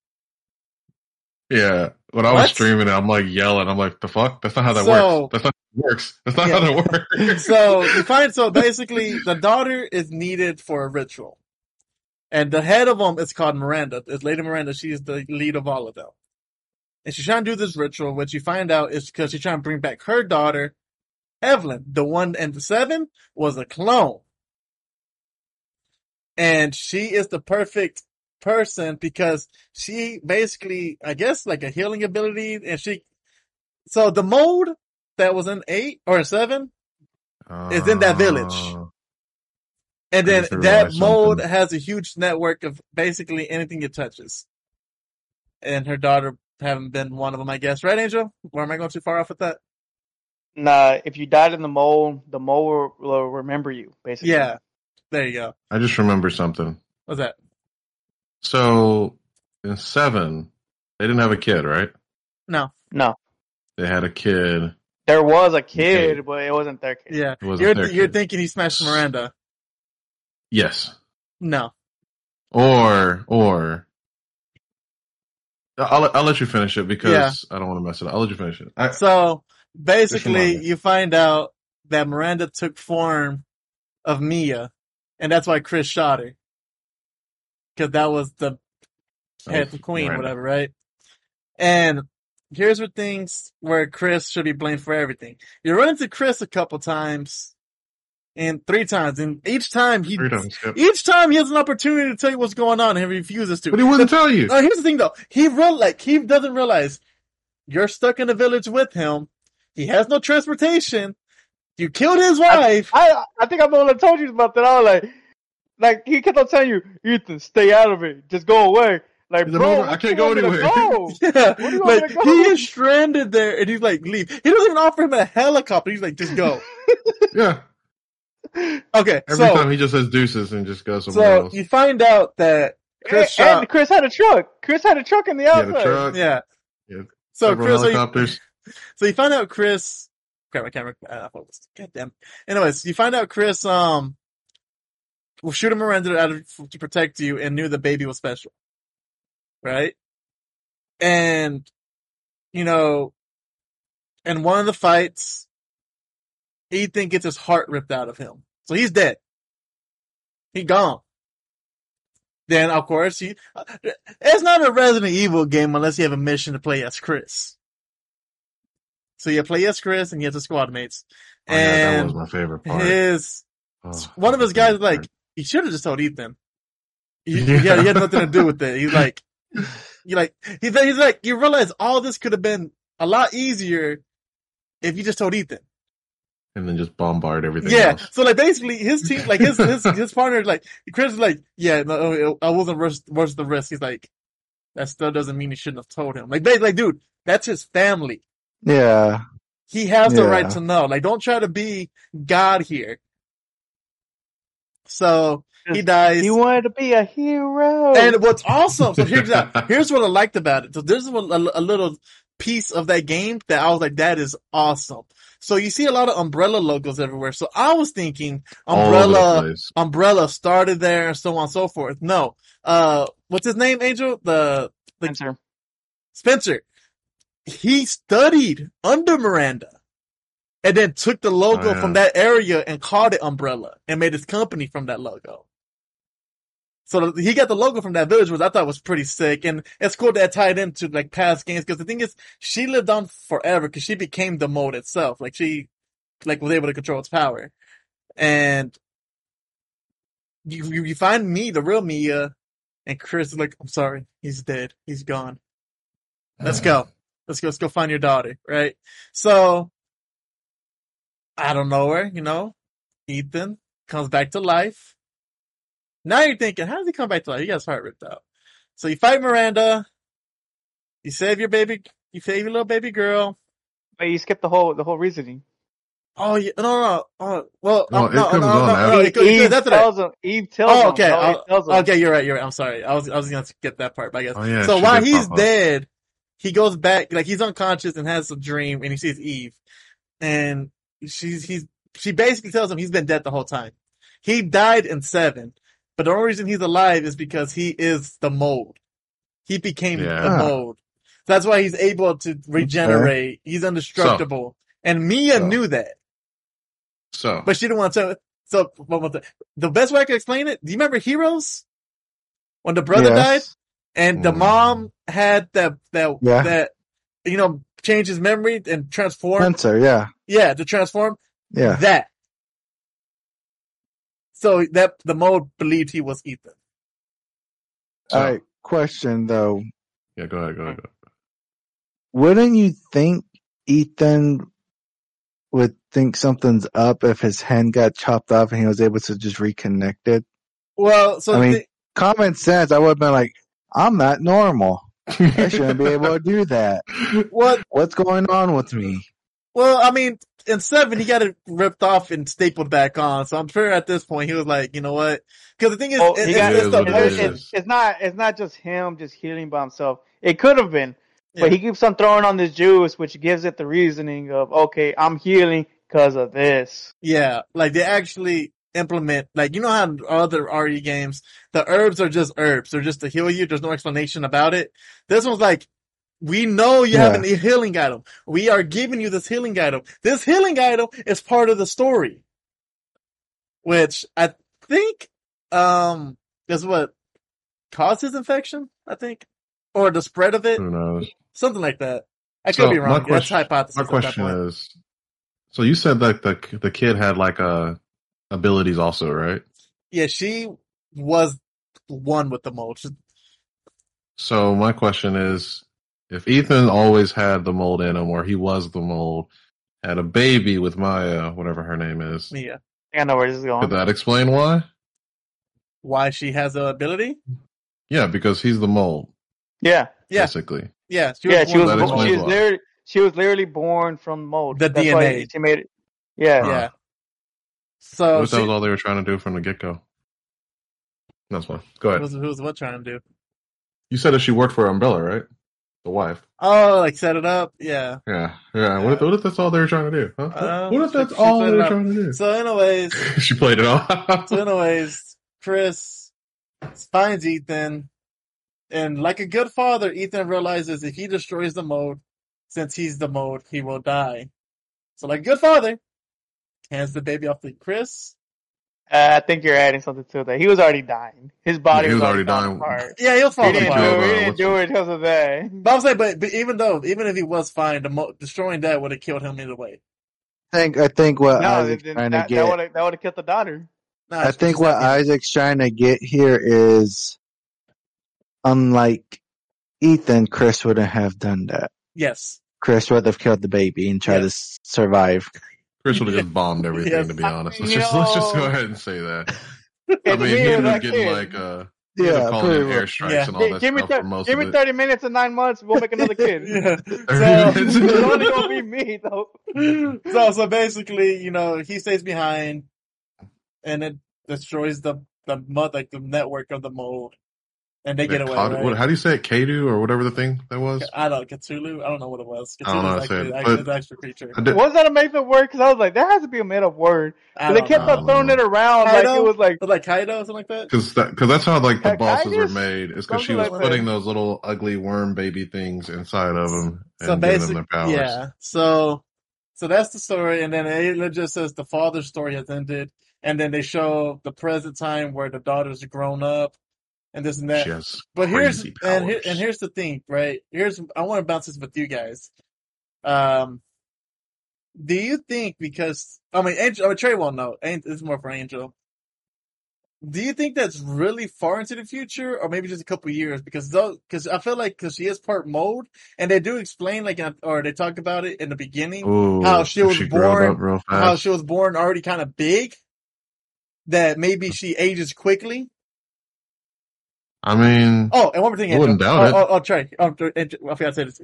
Yeah, when I What? was streaming it, I'm like yelling. I'm like, "The fuck? That's not how that So- works. That's not how it works. That's not Yeah. how that works." so you find, so basically, the daughter is needed for a ritual. And the head of them is called Miranda. It's Lady Miranda. She's the lead of all of them. And she's trying to do this ritual, which you find out is because she's trying to bring back her daughter, Evelyn. The one and the seven was a clone. And she is the perfect person because she basically, I guess, like a healing ability. And she, so the mold that was in eight or seven is in that village. Uh, And then that mold something. has a huge network of basically anything it touches. And her daughter having been one of them, I guess. Right, Angel? Or am I going too far off with that? Nah, if you died in the mold, the mold will, will remember you, basically. Yeah. There you go. I just remember something. What's that? So in seven, they didn't have a kid, right? No. No, They had a kid. there was a kid, but it wasn't their kid. Yeah. It wasn't You're, their you're kid. thinking he smashed Miranda. Yes. No. Or or I'll I'll let you finish it because Yeah. I don't want to mess it up. I'll let you finish it. I, So basically, you find out that Miranda took form of Mia, and that's why Chris shot her. Because that was the head Oh, queen, Miranda. whatever, right? And here's where things where Chris should be blamed for everything. You run into Chris a couple times, and three times, and each time he, Three times, yep. each time he has an opportunity to tell you what's going on, and he refuses to. But he wouldn't tell you. Uh, here's the thing though. He real like he doesn't realize you're stuck in a village with him. He has no transportation. You killed his wife. I I think I'm the one that told you about that. I was like, like he kept on telling you, Ethan, stay out of it, just go away. Like, bro, "No, I can't go want me to anywhere." go? Yeah, do you want like go? he is stranded there, and he's like, leave. He doesn't even offer him a helicopter. He's like, just go. Yeah. Okay, Every so time he just says deuces and just goes somewhere so else. you find out that Chris and, shot. and Chris had a truck. Chris had a truck in the He outside. yeah. Yeah, So several Chris, so you, so you find out Chris. Crap, I can't remember. Uh, God damn. Anyways, you find out Chris um will shoot him around out of, to protect you, and knew the baby was special, right? And you know, in one of the fights, Ethan gets his heart ripped out of him, so he's dead. He gone. Then of course he. Uh, it's not a Resident Evil game unless you have a mission to play as Chris. So you play as Chris and you have the squad mates. Oh, yeah, that was my favorite part. his Oh, one of his guys like he should have just told Ethan. He, Yeah. yeah, he had nothing to do with it. He's like, you like he's like, he's like you realize all this could have been a lot easier if you just told Ethan. Part. and then just bombard everything Yeah. else. So like basically his team, like his his his partner, like Chris is like, yeah, no, oh, I wasn't worth worth the risk. He's like, that still doesn't mean he shouldn't have told him. Like, basically, like, dude, that's his family. Yeah. He has the Yeah. right to know. Like, don't try to be God here. So he dies. He wanted to be a hero. And what's awesome, so here's that. Here's what I liked about it. So this is what, a, a little piece of that game that I was like, that is awesome. So you see a lot of umbrella logos everywhere. So I was thinking All over the umbrella, umbrella started there and so on and so forth. No. Uh, what's his name, Angel? The, the Spencer. Spencer. He studied under Miranda and then took the logo Oh, yeah. from that area and called it Umbrella and made his company from that logo. So he got the logo from that village, which I thought was pretty sick. And it's cool that it tied into like past games because the thing is, she lived on forever because she became the mold itself. Like she, like was able to control its power. And you, you, you find me, the real Mia, and Chris is like, I'm sorry, he's dead. He's gone. Let's go. Uh. Let's go. Let's go find your daughter. Right. So out of nowhere, you know, Ethan comes back to life. Now you're thinking, how does he come back to life? He got his heart ripped out. So you fight Miranda. You save your baby. You save your little baby girl. But you skipped the whole the whole reasoning. Oh yeah, no, no, no. Oh, well, No, um, it no, comes no, on no, no, Eve, it goes- Eve after that. tells him. Eve tells Oh, him. okay. No, Eve tells him. okay, you're right. You're right. I'm sorry. I was I was gonna get that part, but I guess. Oh, yeah, so while he's pop up. dead, he goes back, like he's unconscious and has a dream, and he sees Eve, and she's he's she basically tells him he's been dead the whole time. He died in seven, but the only reason he's alive is because he is the mold. He became Yeah. the mold. That's why he's able to regenerate. He's indestructible, and Mia So. knew that. So But she didn't want to. So the, the best way I could explain it? Do you remember Heroes? When the brother died Yes. and the Mm. mom had that that Yeah. that you know change his memory and transform. Spencer, yeah. Yeah, to transform Yeah. that. So that the mold believed he was Ethan. So- All right. Question though. yeah, go ahead, go ahead. Go ahead. Wouldn't you think Ethan would think something's up if his hand got chopped off and he was able to just reconnect it? Well, so I mean, the- Common sense, I would have been like, I'm not normal. I shouldn't be able to do that. what? What's going on with me? Well, I mean, in seven he got it ripped off and stapled back on. So I'm sure at this point he was like, you know what? Because the thing is, Oh, it- he it's, got- it's It is the it It's, it's, it's not it's not just him just healing by himself. It could have been, Yeah. but he keeps on throwing on this juice, which gives it the reasoning of okay, I'm healing because of this. Yeah, like they actually implement, like you know how other RE games, the herbs are just herbs, they're just to heal you. There's no explanation about it. This one's like, we know you have a healing item. We are giving you this healing item. This healing item is part of the story, which I think um is what causes infection. I think, or the spread of it, Who knows? something like that. I could So, be my wrong. That's question- hypothesis. My question is, so you said that the the kid had like uh abilities also, right? yeah, she was one with the mulch. So my question is, if Ethan always had the mold in him, or he was the mold, had a baby with Maya, whatever her name is. Yeah, I know where this is going. Could that explain why? Why she has the ability? Yeah, because he's the mold. Yeah, Yeah, basically. yeah. yeah. She was born- That bo- explains she was why. literally she was literally born from mold. The That's why DNA. she made it. Yeah, Huh. Yeah. So what if that was all they were trying to do from the get go? That's fine. Go ahead. who's, who's what trying to do? You said that she worked for Umbrella, right? The wife. Oh, like set it up. Yeah. Yeah, yeah. What if, what if that's all they're trying to do? Huh? Uh, what if that's she all played they it were up. trying to do? So, anyways, she played it off. so anyways, Chris finds Ethan, and like a good father, Ethan realizes if he destroys the mold, since he's the mold, he will die. So, like a good father, hands the baby off to Chris. Uh, I think you're adding something to that. He was already dying. His body Yeah, he was, was already already dying. dying. Apart. Yeah, he'll fall He didn't, Fucking do, it. he didn't do it because of that. But I'm saying, but, but even though, even if he was fine, the mo- destroying that would have killed him either way. I think I think what No, Isaac's then trying to that, get. that would have that would have killed the daughter. Nah, I think what that- Isaac's trying to get here is, unlike Ethan, Chris wouldn't have done that. yes, Chris would have killed the baby and tried to Yes. s- survive. Chris would have just bombed everything. Yes. To be honest, let's just let's just go ahead and say that. I mean, me he with ended up getting like uh, Yeah, up calling in airstrikes Yeah. and all Gi- that give me stuff thir- give me thirty minutes and nine months. We'll make another kid. yeah. So, it's only gonna be me though. so so basically, you know, he stays behind, and it destroys the the mud like the network of the mold, and they get away. Cod- right? what, how do you say it? Cadou or whatever the thing that was? I don't know, Cthulhu. I don't know what it was. I don't know how Cthulhu's to say actually, it, actually but- an extra creature. Did- Was that a made up word? Because I was like, there has to be a made up word. I But they kept on throwing it around like it was like But like Kaido, or something like that. Because that, cause that's how like the Ca- bosses were made. Is because she was like putting that. those little ugly worm baby things inside of them and giving them basically, their powers. yeah. So so that's the story, and then it just says the father's story has ended, and then they show the present time where the daughter's grown up, and this and that. She But here's and here, and here's the thing, right? Here's I want to bounce this with you guys. Um, do you think because I mean, Angel, I mean, Trey won't know. An- This is more for Angel. Do you think that's really far into the future, or maybe just a couple years? Because though, because I feel like because she is part mold, and they do explain like, or they talk about it in the beginning, Ooh, how she was grew born- how she was born already kind of big, that maybe she ages quickly. I mean, Oh, and one more thing, I wouldn't doubt oh, it. Oh, oh, Trey. Oh, Angel, I forgot to say this.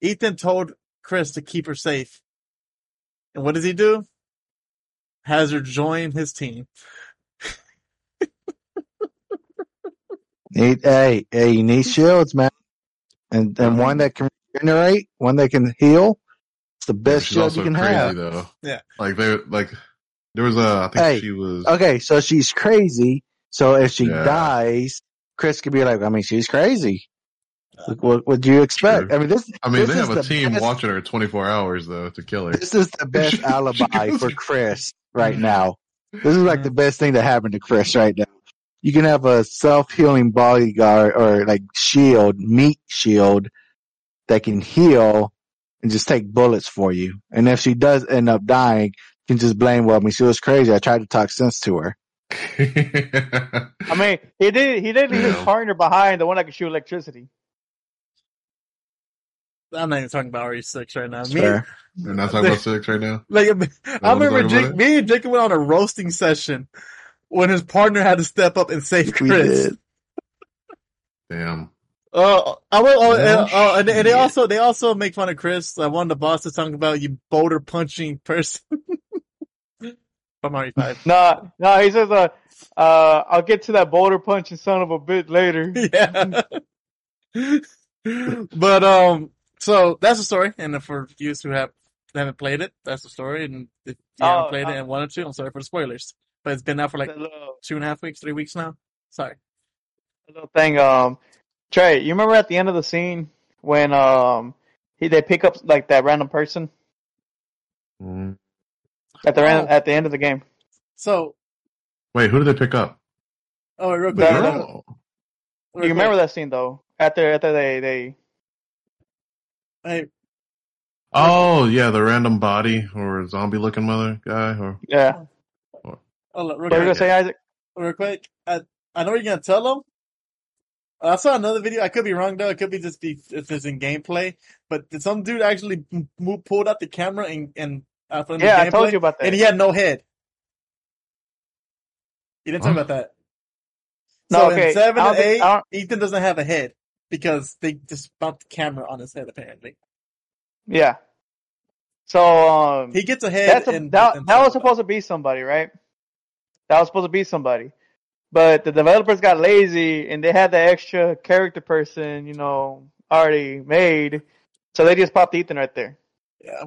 Ethan told Chris to keep her safe. And what does he do? Has her join his team. Need, hey, hey, you need shields, man, and and mm-hmm. one that can regenerate, one that can heal. It's the best she's shield you can crazy have. though. Yeah. like they like there was a I think Hey, she was Okay, so she's crazy. So if she Yeah. dies, Chris could be like, I mean, she's crazy. Uh, like, what would you expect? True. I mean, this. I mean this they have a the team best- watching her 24 hours though to kill her. This is the best alibi for Chris right now. This is like the best thing that happened to Chris right now. You can have a self healing bodyguard or like shield, meat shield that can heal and just take bullets for you. And if she does end up dying, you can just blame, well, I mean, she was crazy. I tried to talk sense to her. I mean, he did he did leave his partner behind, the one that could shoot electricity. I'm not even talking about RE6 right now. It's Me, fair. We're not talking about six right now. like, I remember Jake, me and Jacob went on a roasting session when his partner had to step up and save We Chris. Damn. Uh, I will, oh, Oh, uh, uh, and, and they also they also make fun of Chris. Uh, one of the bosses talking about you boulder punching person from RE5. No, no, he says, uh, uh, I'll get to that boulder punching son of a bit later. yeah. but um, so that's the story. And for you who have haven't played it, that's the story. And if you Oh, haven't played uh, it and wanted to, I'm sorry for the spoilers. But it's been out for like little, two and a half weeks, three weeks now. Sorry. that little thing, um, Trey, you remember at the end of the scene when, um, he, they pick up like that random person Mm. At the Oh. ran- at the end of the game? So, Wait, who did they pick up? oh, real quick, That- real girl? real oh. You quick. remember that scene though? After after they they Hey, Oh yeah, the random body or zombie looking mother guy or yeah. oh, look, real What are quick. gonna say, Isaac? real quick. I, I know you're gonna tell them. I saw another video. I could be wrong though. It could be just be if it's in gameplay. But did some dude actually m- mo- pulled out the camera and and Uh, from the Yeah, I told you about that. And he had no head. You didn't tell me about that. No, so okay, in seven and think- eight, Ethan doesn't have a head because they just mounted the camera on his head. Apparently, Yeah. So um, he gets a head. that's a, in, that, in that was supposed to be somebody, right? That was supposed to be somebody, but the developers got lazy and they had the extra character person, you know, already made, so they just popped Ethan right there. Yeah,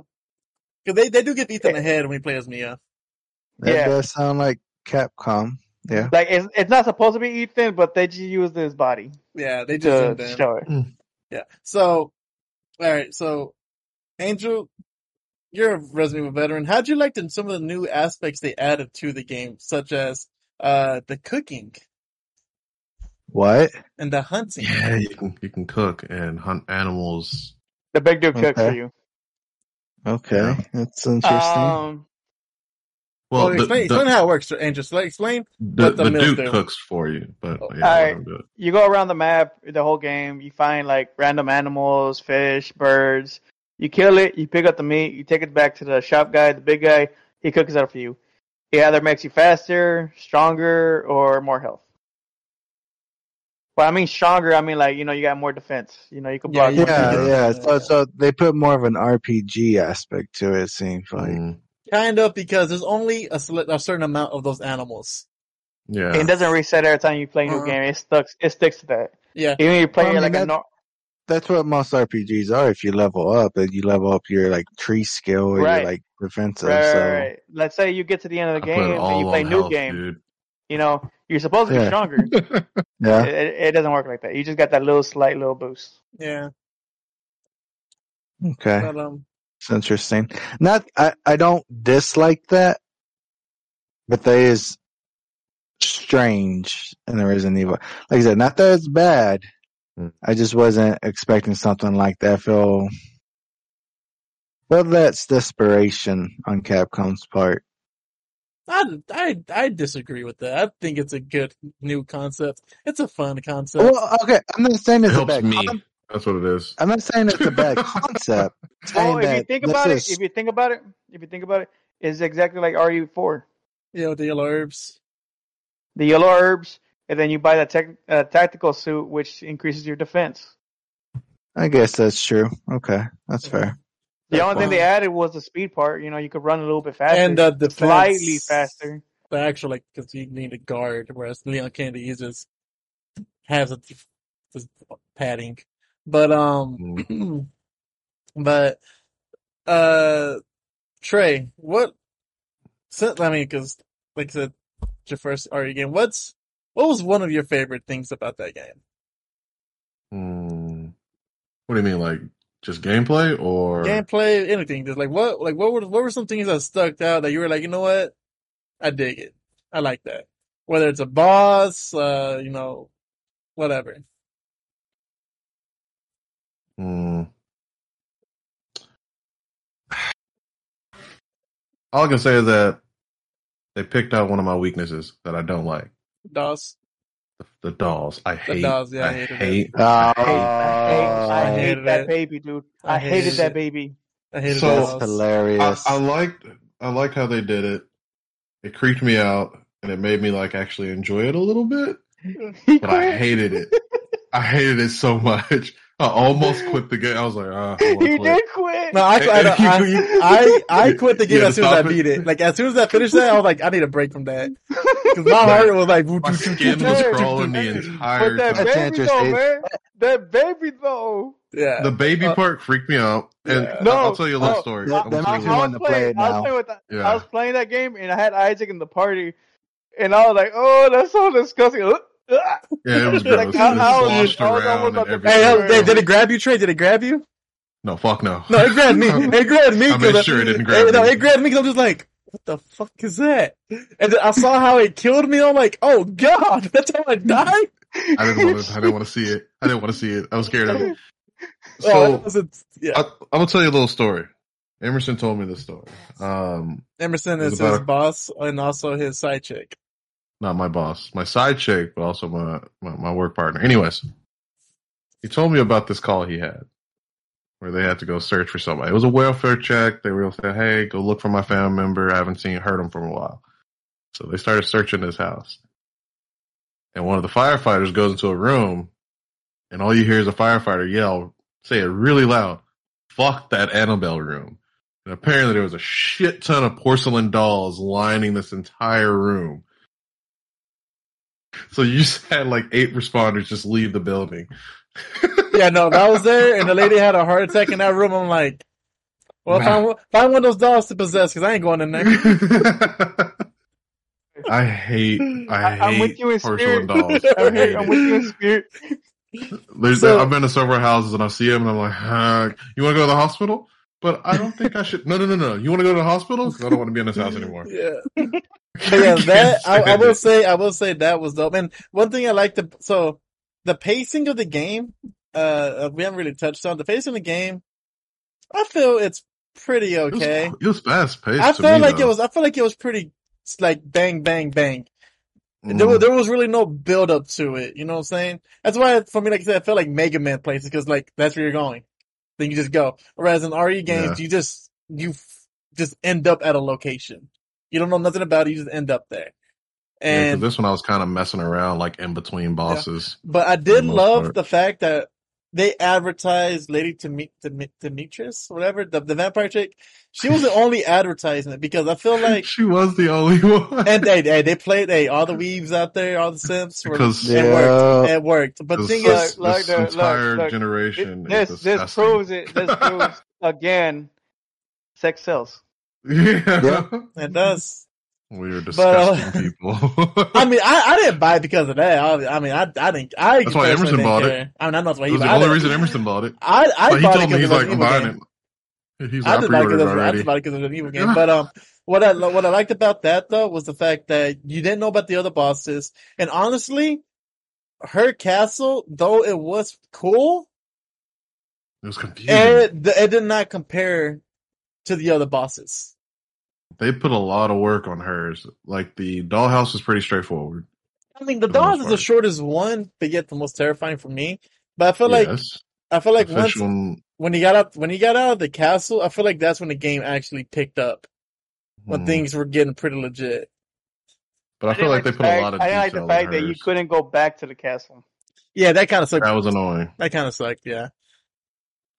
because they, they do give Ethan a head when he plays Mia. That Yeah. does sound like Capcom. Yeah. Like it's it's not supposed to be Ethan, but they just used his body Yeah, they just to zoomed in. show it. Yeah. So, all right. So, Angel, you're a Resident Evil veteran. How'd you like the, some of the new aspects they added to the game, such as uh the cooking What? and the hunting? Yeah, you can you can cook and hunt animals. The big dude cooks Okay. for you. Okay, that's interesting. Um, Well, Well, the, explain, the, explain how it works, Angel. So, explain. the, what the the Duke do. cooks for you, but yeah, I Alright. don't do it. you go around the map, the whole game, you find like random animals, fish, birds. You kill it, you pick up the meat, you take it back to the shop guy, the big guy, he cooks it up for you. It either makes you faster, stronger, or more health. Well, I mean stronger, I mean like, you know, you got more defense. You know, you can Yeah, block yeah, yeah. yeah. So, so they put more of an RPG aspect to it. Seems like. Mm, Kind of because there's only a, sele- a certain amount of those animals. yeah, It doesn't reset every time you play a new Uh-uh. game. It sticks. It sticks to that. Yeah. Even if you play Well, I it like mean, a that- That's what most RPGs are. If you level up, and you level up your like tree skill or Right. your like defensive. right, so right, right. Let's say you get to the end of the put game and you play on new health, game. dude. You know, you're supposed to be Yeah. stronger. yeah, it, it doesn't work like that. You just got that little slight little boost. Yeah. okay, But, um, it's interesting. Not, I, I don't dislike that, but that is strange in the Resident Evil. Like I said, not that it's bad. Hmm. I just wasn't expecting something like that. I feel, well, that's desperation on Capcom's part. I, I, I disagree with that. I think it's a good new concept. It's a fun concept. Well, okay, I'm not saying It it's a helps bad. me. con- That's what it is. I'm not saying it's a bad concept. I'm Well, if you think about is- it, if you think about it, if you think about it, it's exactly like RE4. you know, the yellow herbs. The yellow herbs, and then you buy that tech, uh, tactical suit, which increases your defense. I guess that's true. Okay, that's fair. The That's only thing they added was the speed part. You know, you could run a little bit faster, And uh, the slightly faster. The actual, like, because you need a guard, whereas Leon Kennedy he just has a just padding. But, um, but, uh, Trey, what, so, I mean, because, like I said, it's your first RE game, what's, what was one of your favorite things about that game? Mm. What do you mean, like just gameplay or? Gameplay, anything. Just like what, like what were what were some things that stuck out that you were like, you know what, I dig it. I like that. Whether it's a boss, uh, you know, whatever. Mm. All I can say is that they picked out one of my weaknesses that I don't like. DOS. The, the dolls. I hate. dolls, yeah, I I hated it. hate. Oh, I hate, I I hate hated that it. baby, dude. I I, hated, hated that baby. I hated So- that's DOS. I, hilarious. I liked. I liked how they did it. It creeped me out, and it made me like actually enjoy it a little bit. But I hated it. I hated it so much. I almost quit the game. I was like, ah, I wanna he quit. did quit. No, I, I, I, I, I quit the game Yeah, as soon as I beat it. Like as soon as I finished that, I was like, I need a break from that because my heart was like, My skin was crawling the entire But that time. Baby though, man. That baby though. yeah. The baby Uh, part freaked me out. And Yeah. No, I'll tell you a little no, story. That- I'm that makes you- want to play playing, it I was now. playing that. Yeah. I was playing that game and I had Isaac in the party, and I was like, "Oh, that's so disgusting." Yeah, it was Like, gross. I- it I was- I was around almost and about Hey, did, did it grab you, Trey? Did it grab you? No, fuck no. No, it grabbed me. It grabbed me. I made 'cause sure it didn't grab No, me. it grabbed me because I'm just like, what the fuck is that? And then I saw how it killed me. I'm like, oh god, that's how I died. I didn't want to. I didn't want to see it. I didn't want to see it. I was scared of it. oh, So it a, yeah. I, I'm gonna tell you a little story. Emerson told me this story. Um, Emerson is his a- boss and also his side chick. not my boss, my side chick, but also my, my my work partner. Anyways, he told me about this call he had, where they had to go search for somebody. It was a welfare check. They were saying, "Hey, go look for my family member. I haven't seen heard him for a while." So they started searching this house, and one of the firefighters goes into a room, and all you hear is a firefighter yell, say it really loud, "Fuck that Annabelle room!" And apparently, there was a shit ton of porcelain dolls lining this entire room. So you just had like eight responders just leave the building. Yeah, no, that was there, and the lady had a heart attack in that room. I'm like, well, if I, if I want those dolls to possess, because I ain't going in there. I hate, I, I- I'm hate with you in porcelain spirit. dolls. I I'm, hate I'm it. with you in spirit. There's, So- I've been to several houses and I see them and I'm like, huh, you want to go to the hospital? But I don't think I should. No, no, no, no. You want to go to the hospital? 'Cause I don't want to be in this house anymore. Yeah. Yeah, Can't that I, I will it. say, I will say that was dope. And one thing I like to, so the pacing of the game, uh, we haven't really touched on the pacing of the game. I feel it's pretty It was, okay. it was fast paced. I felt like though. it was. I feel like it was pretty like bang, bang, bang. Mhm. There was there was really no build up to it. You know what I'm saying? That's why for me, like I said, I felt like Mega Man places because like that's where you're going. Then you just go. Whereas in RE games, you just you f- just end up at a location. You don't know nothing about it. You just end up there. Yeah, 'cause And this one I was kind of messing around like in between bosses. but I did most love part. the fact that they advertised Lady Demi- Demi- Demetrius, whatever the the vampire chick. She was the only advertisement because I feel like she was the only one. and they they, they played hey all the weaves out there, all the simps were Because- it Yeah. worked. It worked. But the this, thing this, is, Look, this look, look, entire look. generation This is this proves it. This proves again, sex sells. Yeah. Yeah. it does. We are But, uh, disgusting people. I mean, I, I didn't buy it because of that. I, I mean, I I didn't. I That's why Emerson bought it. I mean, I know that's why It he was the only it. reason Emerson bought it. I I But he bought it told me because he's it like, I'm buying game. it. He's I like, I bought it pre-ordered it I just bought it because it was an evil game. But um, what I what I liked about that though was the fact that you didn't know about the other bosses, and honestly, her castle though it was cool, It was confusing. it it did not compare to the other bosses. They put a lot of work on hers. Like the dollhouse was pretty straightforward. I mean, the For the most Dawn is the shortest one, but yet the most terrifying for me. But I feel like. I feel like The once one, when he got up when he got out of the castle, I feel like that's when the game actually picked up when hmm. things were getting pretty legit. But I, feel didn't like they put fact- a lot of I didn't like the fact that you couldn't go back to the castle. Yeah, that kind of sucked. That was annoying That kind of sucked. Yeah,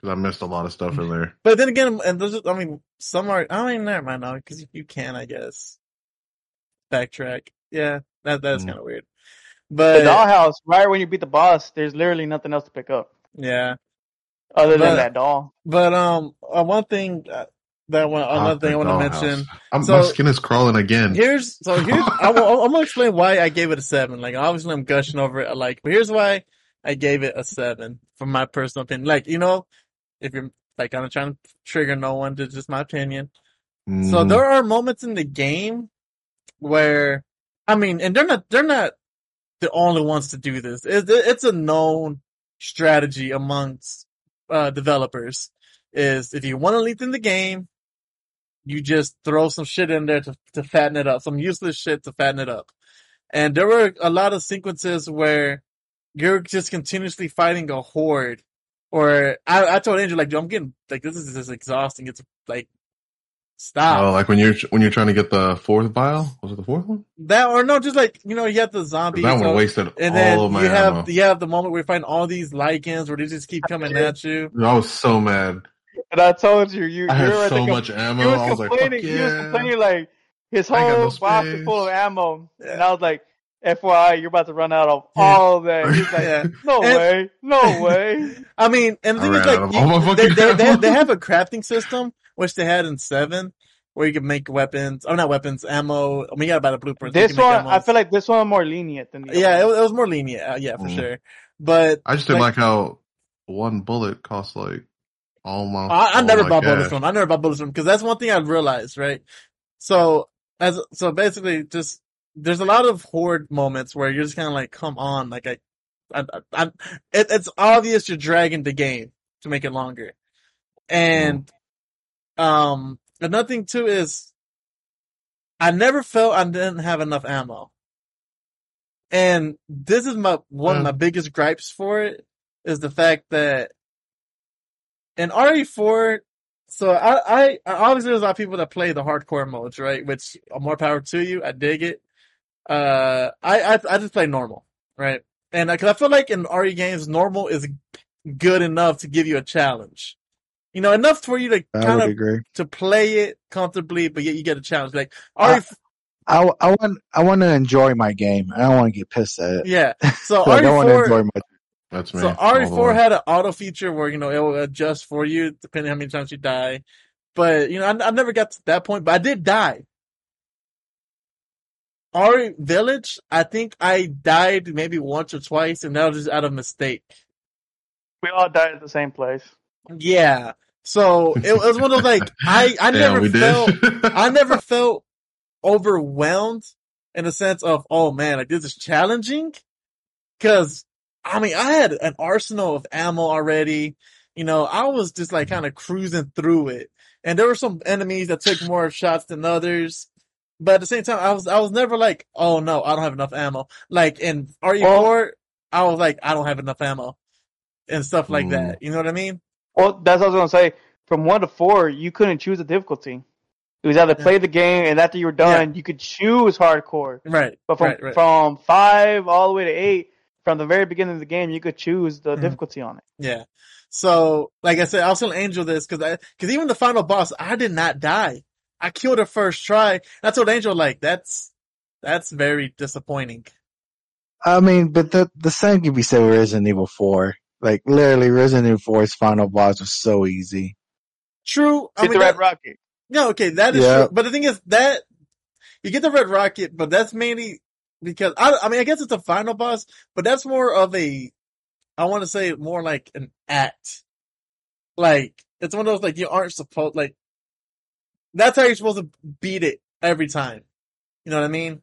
because I missed a lot of stuff in there. but then again, and those, I mean, some are. I don't even never mind now because you can, I guess, backtrack. Yeah, that that's Mm. kind of weird. The But dollhouse, right when you beat the boss, there's literally nothing else to pick up yeah, other than that doll. but um, uh, one thing uh, that one another thing I want to mention. I'm, So- my skin is crawling again. Here's so here's I, I'm gonna explain why I gave it a seven. Like obviously I'm gushing over it. Like, but here's why I gave it a seven from my personal opinion. Like you know, if you're like kind of trying to trigger no one, to just my opinion. So Mhm. there are moments in the game where I mean, and they're not they're not the only ones to do this. It's, it's a known strategy amongst uh, developers. Is if you want to lengthen the game, you just throw some shit in there to to fatten it up, some useless shit to fatten it up. And there were a lot of sequences where you're just continuously fighting a horde. Or I, I told Andrew like, "Dude, I'm getting like this is just exhausting. It's like stop. Oh, like when you're when you're trying to get the fourth vial. Was it the fourth one? That or no, just like you know, you have the zombies, That one so- wasted and then all of my you have ammo. you have the moment where you find all these lycans where they just keep coming at you. I was so mad. And I told you, you, I had so the com- much ammo. Was I was like, fuck complaining. He was yeah. complaining like his whole no box is full of ammo, and I was like, "FYI, you're about to run out of all of that." He's like, Yeah. "No And- way, no way." I mean, and the thing is, like, of all my you, they, they, they, they have a crafting system which they had in seven, where you can make weapons. Oh, not weapons, ammo. I mean, you got about a blueprint. This one, I feel like this one more lenient than the yeah, it, other. was- it was more lenient. Uh, yeah, for Mm. sure. But I just didn't like- like, how one bullet costs like almost. I, I never my bought bullets from. I never bought bullets from because that's one thing I realized, right? So as so basically, just there's a lot of horde moments where you're just kind of like, come on, like I, I, I, it, it's obvious you're dragging the game to make it longer, and um another thing too is I never felt I didn't have enough ammo, and this is my one of my biggest gripes for it is the fact that in RE4, so I, I, I obviously there's a lot of people that play the hardcore modes, right? Which more power to you. I dig it. Uh, I, I, I just play normal, right? And because I feel like in RE games, normal is good enough to give you a challenge. You know, enough for you to I kind of agree. to play it comfortably, but yet you get a challenge. Like RE, Uh, I, I want I want to enjoy my game. I don't want to get pissed at it. yeah. So I don't want to RE4, enjoy my. That's me. So all the RE4 way. had an auto feature where, you know, it will adjust for you depending how many times you die. But, you know, I, I never got to that point, but I did die. RE Village, I think I died maybe once or twice and that was just out of mistake. We all died at the same place. Yeah. So it was one of those like, I, I Damn, never felt, I never felt overwhelmed in the sense of, oh man, like this is challenging. Cause I mean, I had an arsenal of ammo already. You know, I was just like kind of cruising through it. And there were some enemies that took more shots than others. But at the same time, I was, I was never like, oh no, I don't have enough ammo. Like in RE4, I was like, I don't have enough ammo and stuff like Mm. that. You know what I mean? Well, that's what I was gonna say. From one to four, you couldn't choose a difficulty. It was either Yeah. play the game, and after you were done, you could choose hardcore. Right. But from right, right. from five all the way to eight, from the very beginning of the game, you could choose the Mhm. difficulty on it. Yeah. So, like I said, I was telling Angel this because I, because even the final boss, I did not die. I killed her first try. And I told Angel like, that's, that's very disappointing. I mean, but the the same can be said with Resident Evil Four. Like literally, Resident Evil 4's final boss was so easy. True. I Get mean, the that, red rocket. no, okay, that is Yeah. true. But the thing is that you get the red rocket, but that's mainly because I, I mean, I guess it's a final boss, but that's more of a, I want to say more like an act. Like, it's one of those like you aren't supposed, like, that's how you're supposed to beat it every time. You know what I mean?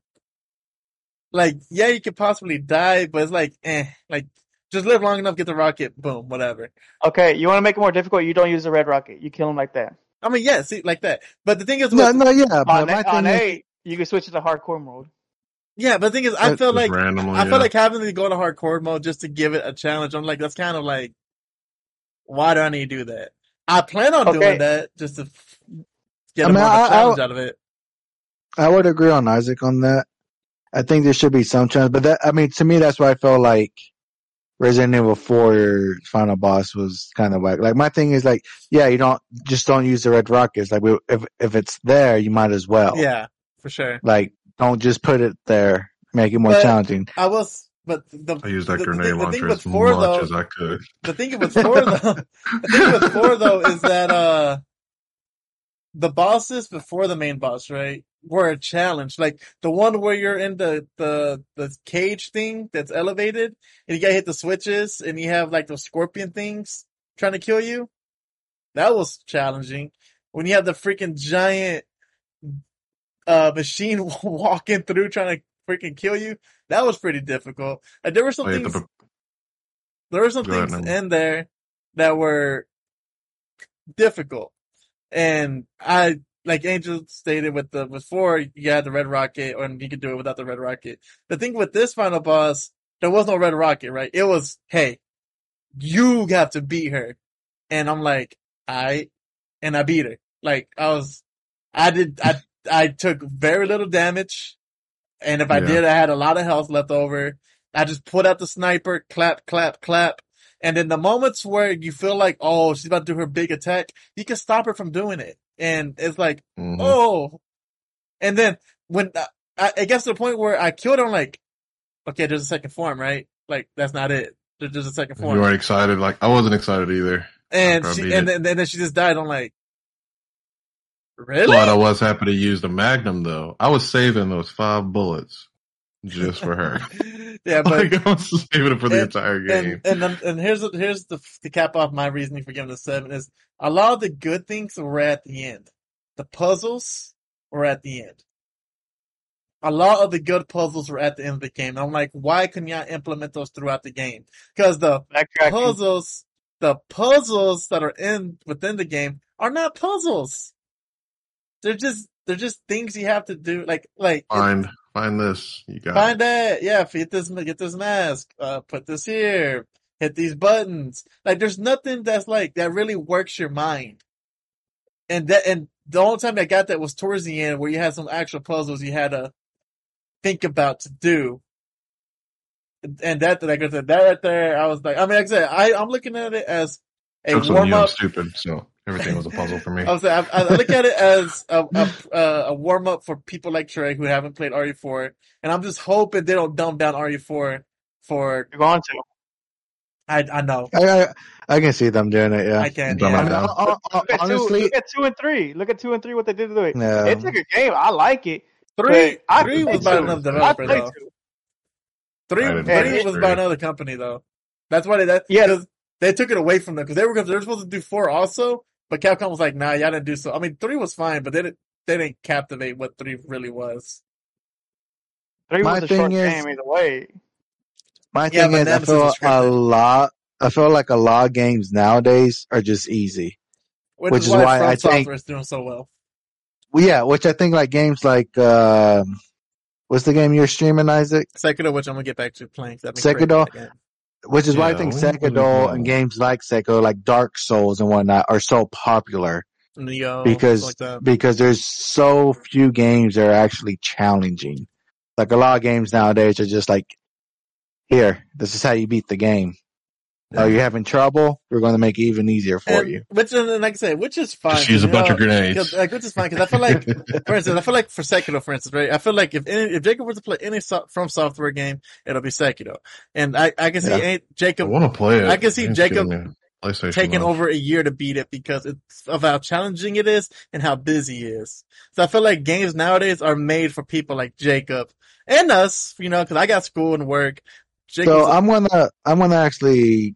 Like, yeah, you could possibly die, but it's like, eh, like, just live long enough, get the rocket, boom, whatever. Okay, you want to make it more difficult? You don't use the red rocket. You kill him like that. I mean, yeah, see, like that. But the thing is, No, with, no, yeah, but On, my on thing is, eight, you can switch it to hardcore mode. yeah, but the thing is, I feel like, randomly. I yeah. feel like having to go to hardcore mode just to give it a challenge. I'm like, that's kind of like, why do I need to do that? I plan on Okay. doing that just to f- get I a mean, more of a I- I- challenge out of it. I would agree on Isaac on that. I think there should be some chance, but that I mean, to me, that's why I felt like Resident Evil 4 final boss was kind of like like my thing is like, yeah, you don't just don't use the red rockets. Like, we, if if it's there, you might as well. Yeah, for sure. Like, don't just put it there. Make it more But- challenging. I was, but the I used that the, grenade the, the launcher thing with as four much though, as I could. the thing with four though, the thing with four though is that uh, the bosses before the main boss, right, were a challenge. Like the one where you're in the the the cage thing that's elevated, and you gotta hit the switches, and you have like those scorpion things trying to kill you. That was challenging. When you have the freaking giant uh machine walking through trying to freaking kill you, that was pretty difficult. Like there were some Oh, have things to there were some Go things Nemo. in there that were difficult. And I, like Angel stated with the, before you had the red rocket or you could do it without the red rocket. The thing with this final boss, there was no red rocket, right? It was, hey, you have to beat her. And I'm like, I, and I beat her. Like I was, I did, I, I took very little damage. And if I Yeah. did, I had a lot of health left over. I just put out the sniper, clap, clap, clap. And in the moments where you feel like, oh, she's about to do her big attack, you can stop her from doing it. And it's like, Mhm. oh. And then when uh, I, it gets to the point where I killed her, I'm like, okay, there's a second form, right? Like that's not it. There- There's a second form. you weren't excited. Like I wasn't excited either. and she, and then, and then she just died. I'm like, really? But I was happy to use the Magnum though. I was saving those five bullets just for her. yeah, but like I was saving it for the and- entire game. and and then- and here's the, here's the to cap off my reasoning for giving it a seven is a lot of the good things were at the end. The puzzles were at the end. A lot of the good puzzles were at the end of the game. I'm like, why couldn't y'all implement those throughout the game? Because the Backtracking. puzzles, the puzzles that are in within the game are not puzzles. They're just they're just things you have to do. Like like find find this. You got Find that. Yeah, get this, get this mask. Uh, put this here. hit these buttons. Like there's nothing that's like that really works your mind. And that and the only time I got that was towards the end where you had some actual puzzles you had to think about to do. And that like I said, that right there, I was like, I mean, like I said, I I'm looking at it as a warm up. stupid, so everything was a puzzle for me. I was I, I look at it as a a, uh, a warm up for people like Trey who haven't played RE4, and I'm just hoping they don't dumb down RE4 for You're going to. I I know I, I I can see them doing it. Yeah. I can't. Dumb I it mean, Yeah. down. hon- hon- Look at, honestly, two, look at two and three. Look at two and three. What they did to it. no. It's a good game. I like it. Three but I three was by another I developer though. two. Three three was three. by another company though. That's why they that Yeah. because they took it away from them because they were they were supposed to do four also, but Capcom was like, nah, y'all didn't do so. I mean, three was fine, but they didn't they didn't captivate what three really was. Three My was a thing short is- game either way. My Yeah, thing is, I feel a lot. I feel like a lot of games nowadays are just easy. Which, Which is is why, why I think- Software is doing so well. Well, yeah, which I think like games like um what's the game you're streaming, Isaac? Sekiro, which I'm gonna get back to playing. 'cause I've Sekiro? Craving that game. Which is why I think Sekiro and games like Sekiro, like Dark Souls and whatnot, are so popular Neo, because like because there's so few games that are actually challenging. Like a lot of games nowadays are just like, here, this is how you beat the game. Oh, you're having trouble? We're going to make it even easier for And- you. Which, and like I say, which is fine. Just use a bunch know, of grenades. 'cause, Like, which is fine because I feel like, for instance, I feel like for Sekiro, for instance, right? I feel like if any, if Jacob were to play any so- FromSoftware game, it'll be Sekiro, and I I can see Yeah. any, I Jacob want to play it. I can see It's Jacob giving me PlayStation taking Now. over a year to beat it because it's of how challenging it is and how busy he is. So I feel like games nowadays are made for people like Jacob and us, you know, because I got school and work. Jacob's So I'm gonna I'm gonna actually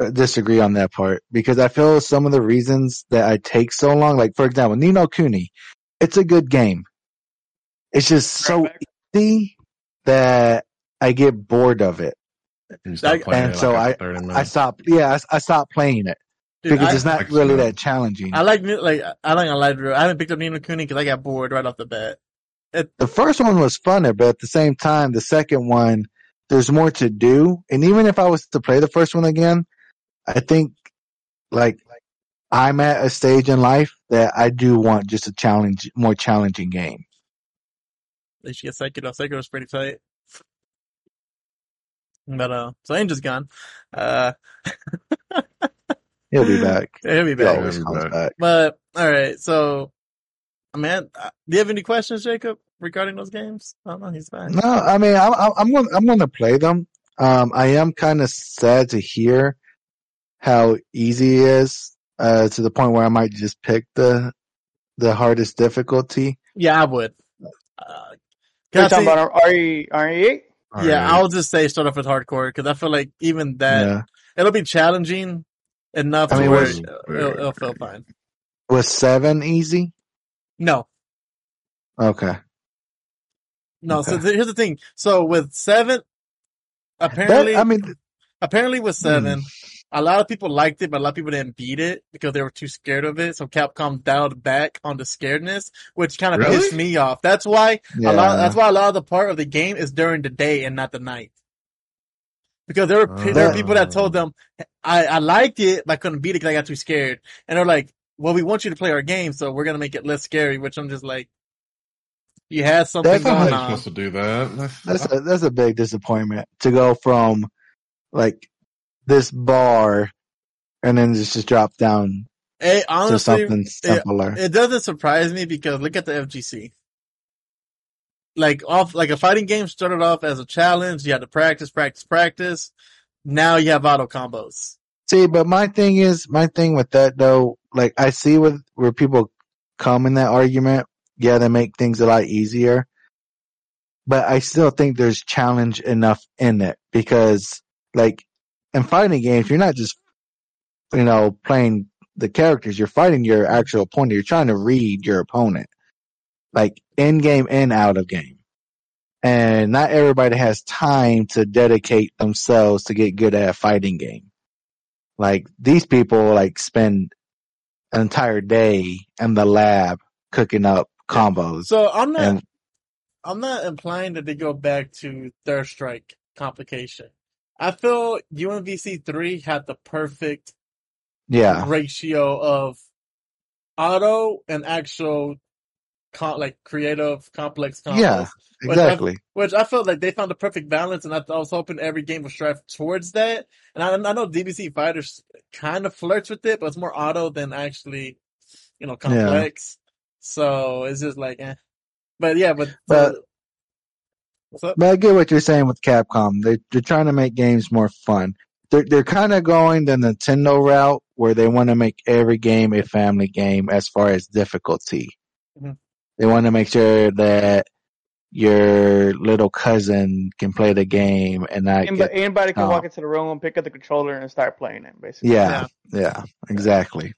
uh, disagree on that part because I feel some of the reasons that I take so long, like for example, Ni no Kuni, it's a good game. It's just so Right easy that I get bored of it. You I- and it so like I- I stop, yeah, I, I stopped playing it dude, because I, it's not Like, really that challenging. I like new- like I like a light I haven't picked up Ni no Kuni because I got bored right off the bat. the first one was funner, but at the same time, the second one, there's more to do. And even if I was to play the first one again, I think like I'm at a stage in life that I do want just a challenge, more challenging game. At least you get Sekiro. Sekiro's pretty tight. But uh, so Angel's gone. Uh, He'll be back. he'll be He back. always He'll be comes back. back. But all right, so I mean, uh, do you have any questions, Jacob, regarding those games? I don't know. He's back. No, I mean, I'm, I'm- I'm going, I'm going to play them. Um, I am kind of sad to hear how easy it is, uh, to the point where I might just pick the, the hardest difficulty. Yeah, I would. Uh, can You're I talking say- about RE, RE8? yeah, Alright. I'll just say start off with hardcore because I feel like even that yeah. it'll be challenging enough I to mean, where was- it'll, it'll, it'll feel fine. Was seven easy? No, Okay. no. So th- here's the thing. So with seven, apparently, That, I mean, apparently with seven, Hmm. a lot of people liked it, but a lot of people didn't beat it because they were too scared of it. So Capcom dialed back on the scaredness, which kind of Really? pissed me off. That's why yeah. a lot. That's why a lot of the part of the game is during the day and not the night. Because there were there were people that told them I I liked it, but I couldn't beat it because I got too scared, and they're like, "Well, we want you to play our game, so we're gonna make it less scary." Which I'm just like, you had something That's going not on. supposed to do that. That's, that's a, that's a big disappointment to go from like this bar and then just, just drop down eh, It, to honestly, something simpler. it doesn't surprise me because look at the FGC. Like off, like a fighting game started off as a challenge. You had to practice, practice, practice. Now you have auto combos. See, but my thing is, my thing with that though, like I see with where people come in that argument. Yeah, they make things a lot easier, but I still think there's challenge enough in it because, like, in fighting games, you're not just, you know, playing the characters. You're fighting your actual opponent. You're trying to read your opponent, like in game and out of game. And not everybody has time to dedicate themselves to get good at a fighting game. Like these people like spend an entire day in the lab cooking up combos. So I'm not, And- I'm not implying that they go back to third strike complication. I feel UMVC three had the perfect Yeah, ratio of auto and actual com- like creative complex combos. Yeah, Which I- exactly. Which I felt like they found the perfect balance, and I, I was hoping every game would strive towards that. And I, I know DBC Fighters kind of flirts with it, but it's more auto than actually, you know, complex. So it's just like, eh. But yeah, but, But- what's? But I get what you're saying with Capcom. They they're trying to make games more fun. They're they're kind of going the Nintendo route where they want to make every game a family game as far as difficulty. Mhm. They want to make sure that your little cousin can play the game and not Anybody, get anybody can walk into the room, pick up the controller, and start playing it. Basically, yeah yeah exactly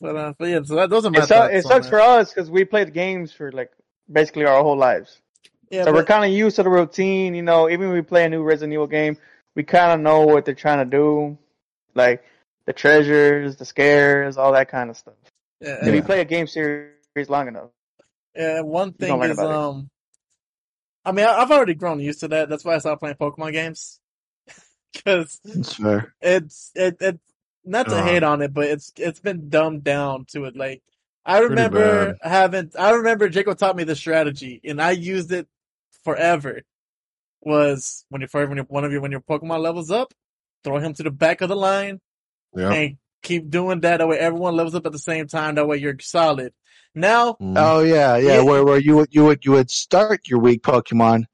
But, uh, but yeah, so that, those are my it, su- it on sucks for us because we played games for like basically our whole lives. Yeah, so we're kind of used to the routine, you know. Even when we play a new Resident Evil game, we kind of know what they're trying to do, like the treasures, the scares, all that kind of stuff. yeah, If you play a game series long enough, Yeah, one thing is, about it. um, I mean, I- I've already grown used to that. That's why I stopped playing Pokemon games. Cause That's fair. it's, it, it, not to Uh. hate on it, but it's, it's been dumbed down to it. Like, I remember having, I remember Jacob taught me the strategy and I used it forever. Was when you first, when you're, one of your, when your Pokemon levels up, throw him to the back of the line Yeah. and keep doing that. That way everyone levels up at the same time. That way you're solid. Now, Mhm. Oh yeah, yeah. Yeah. Where where you would you would you would start your weak Pokemon,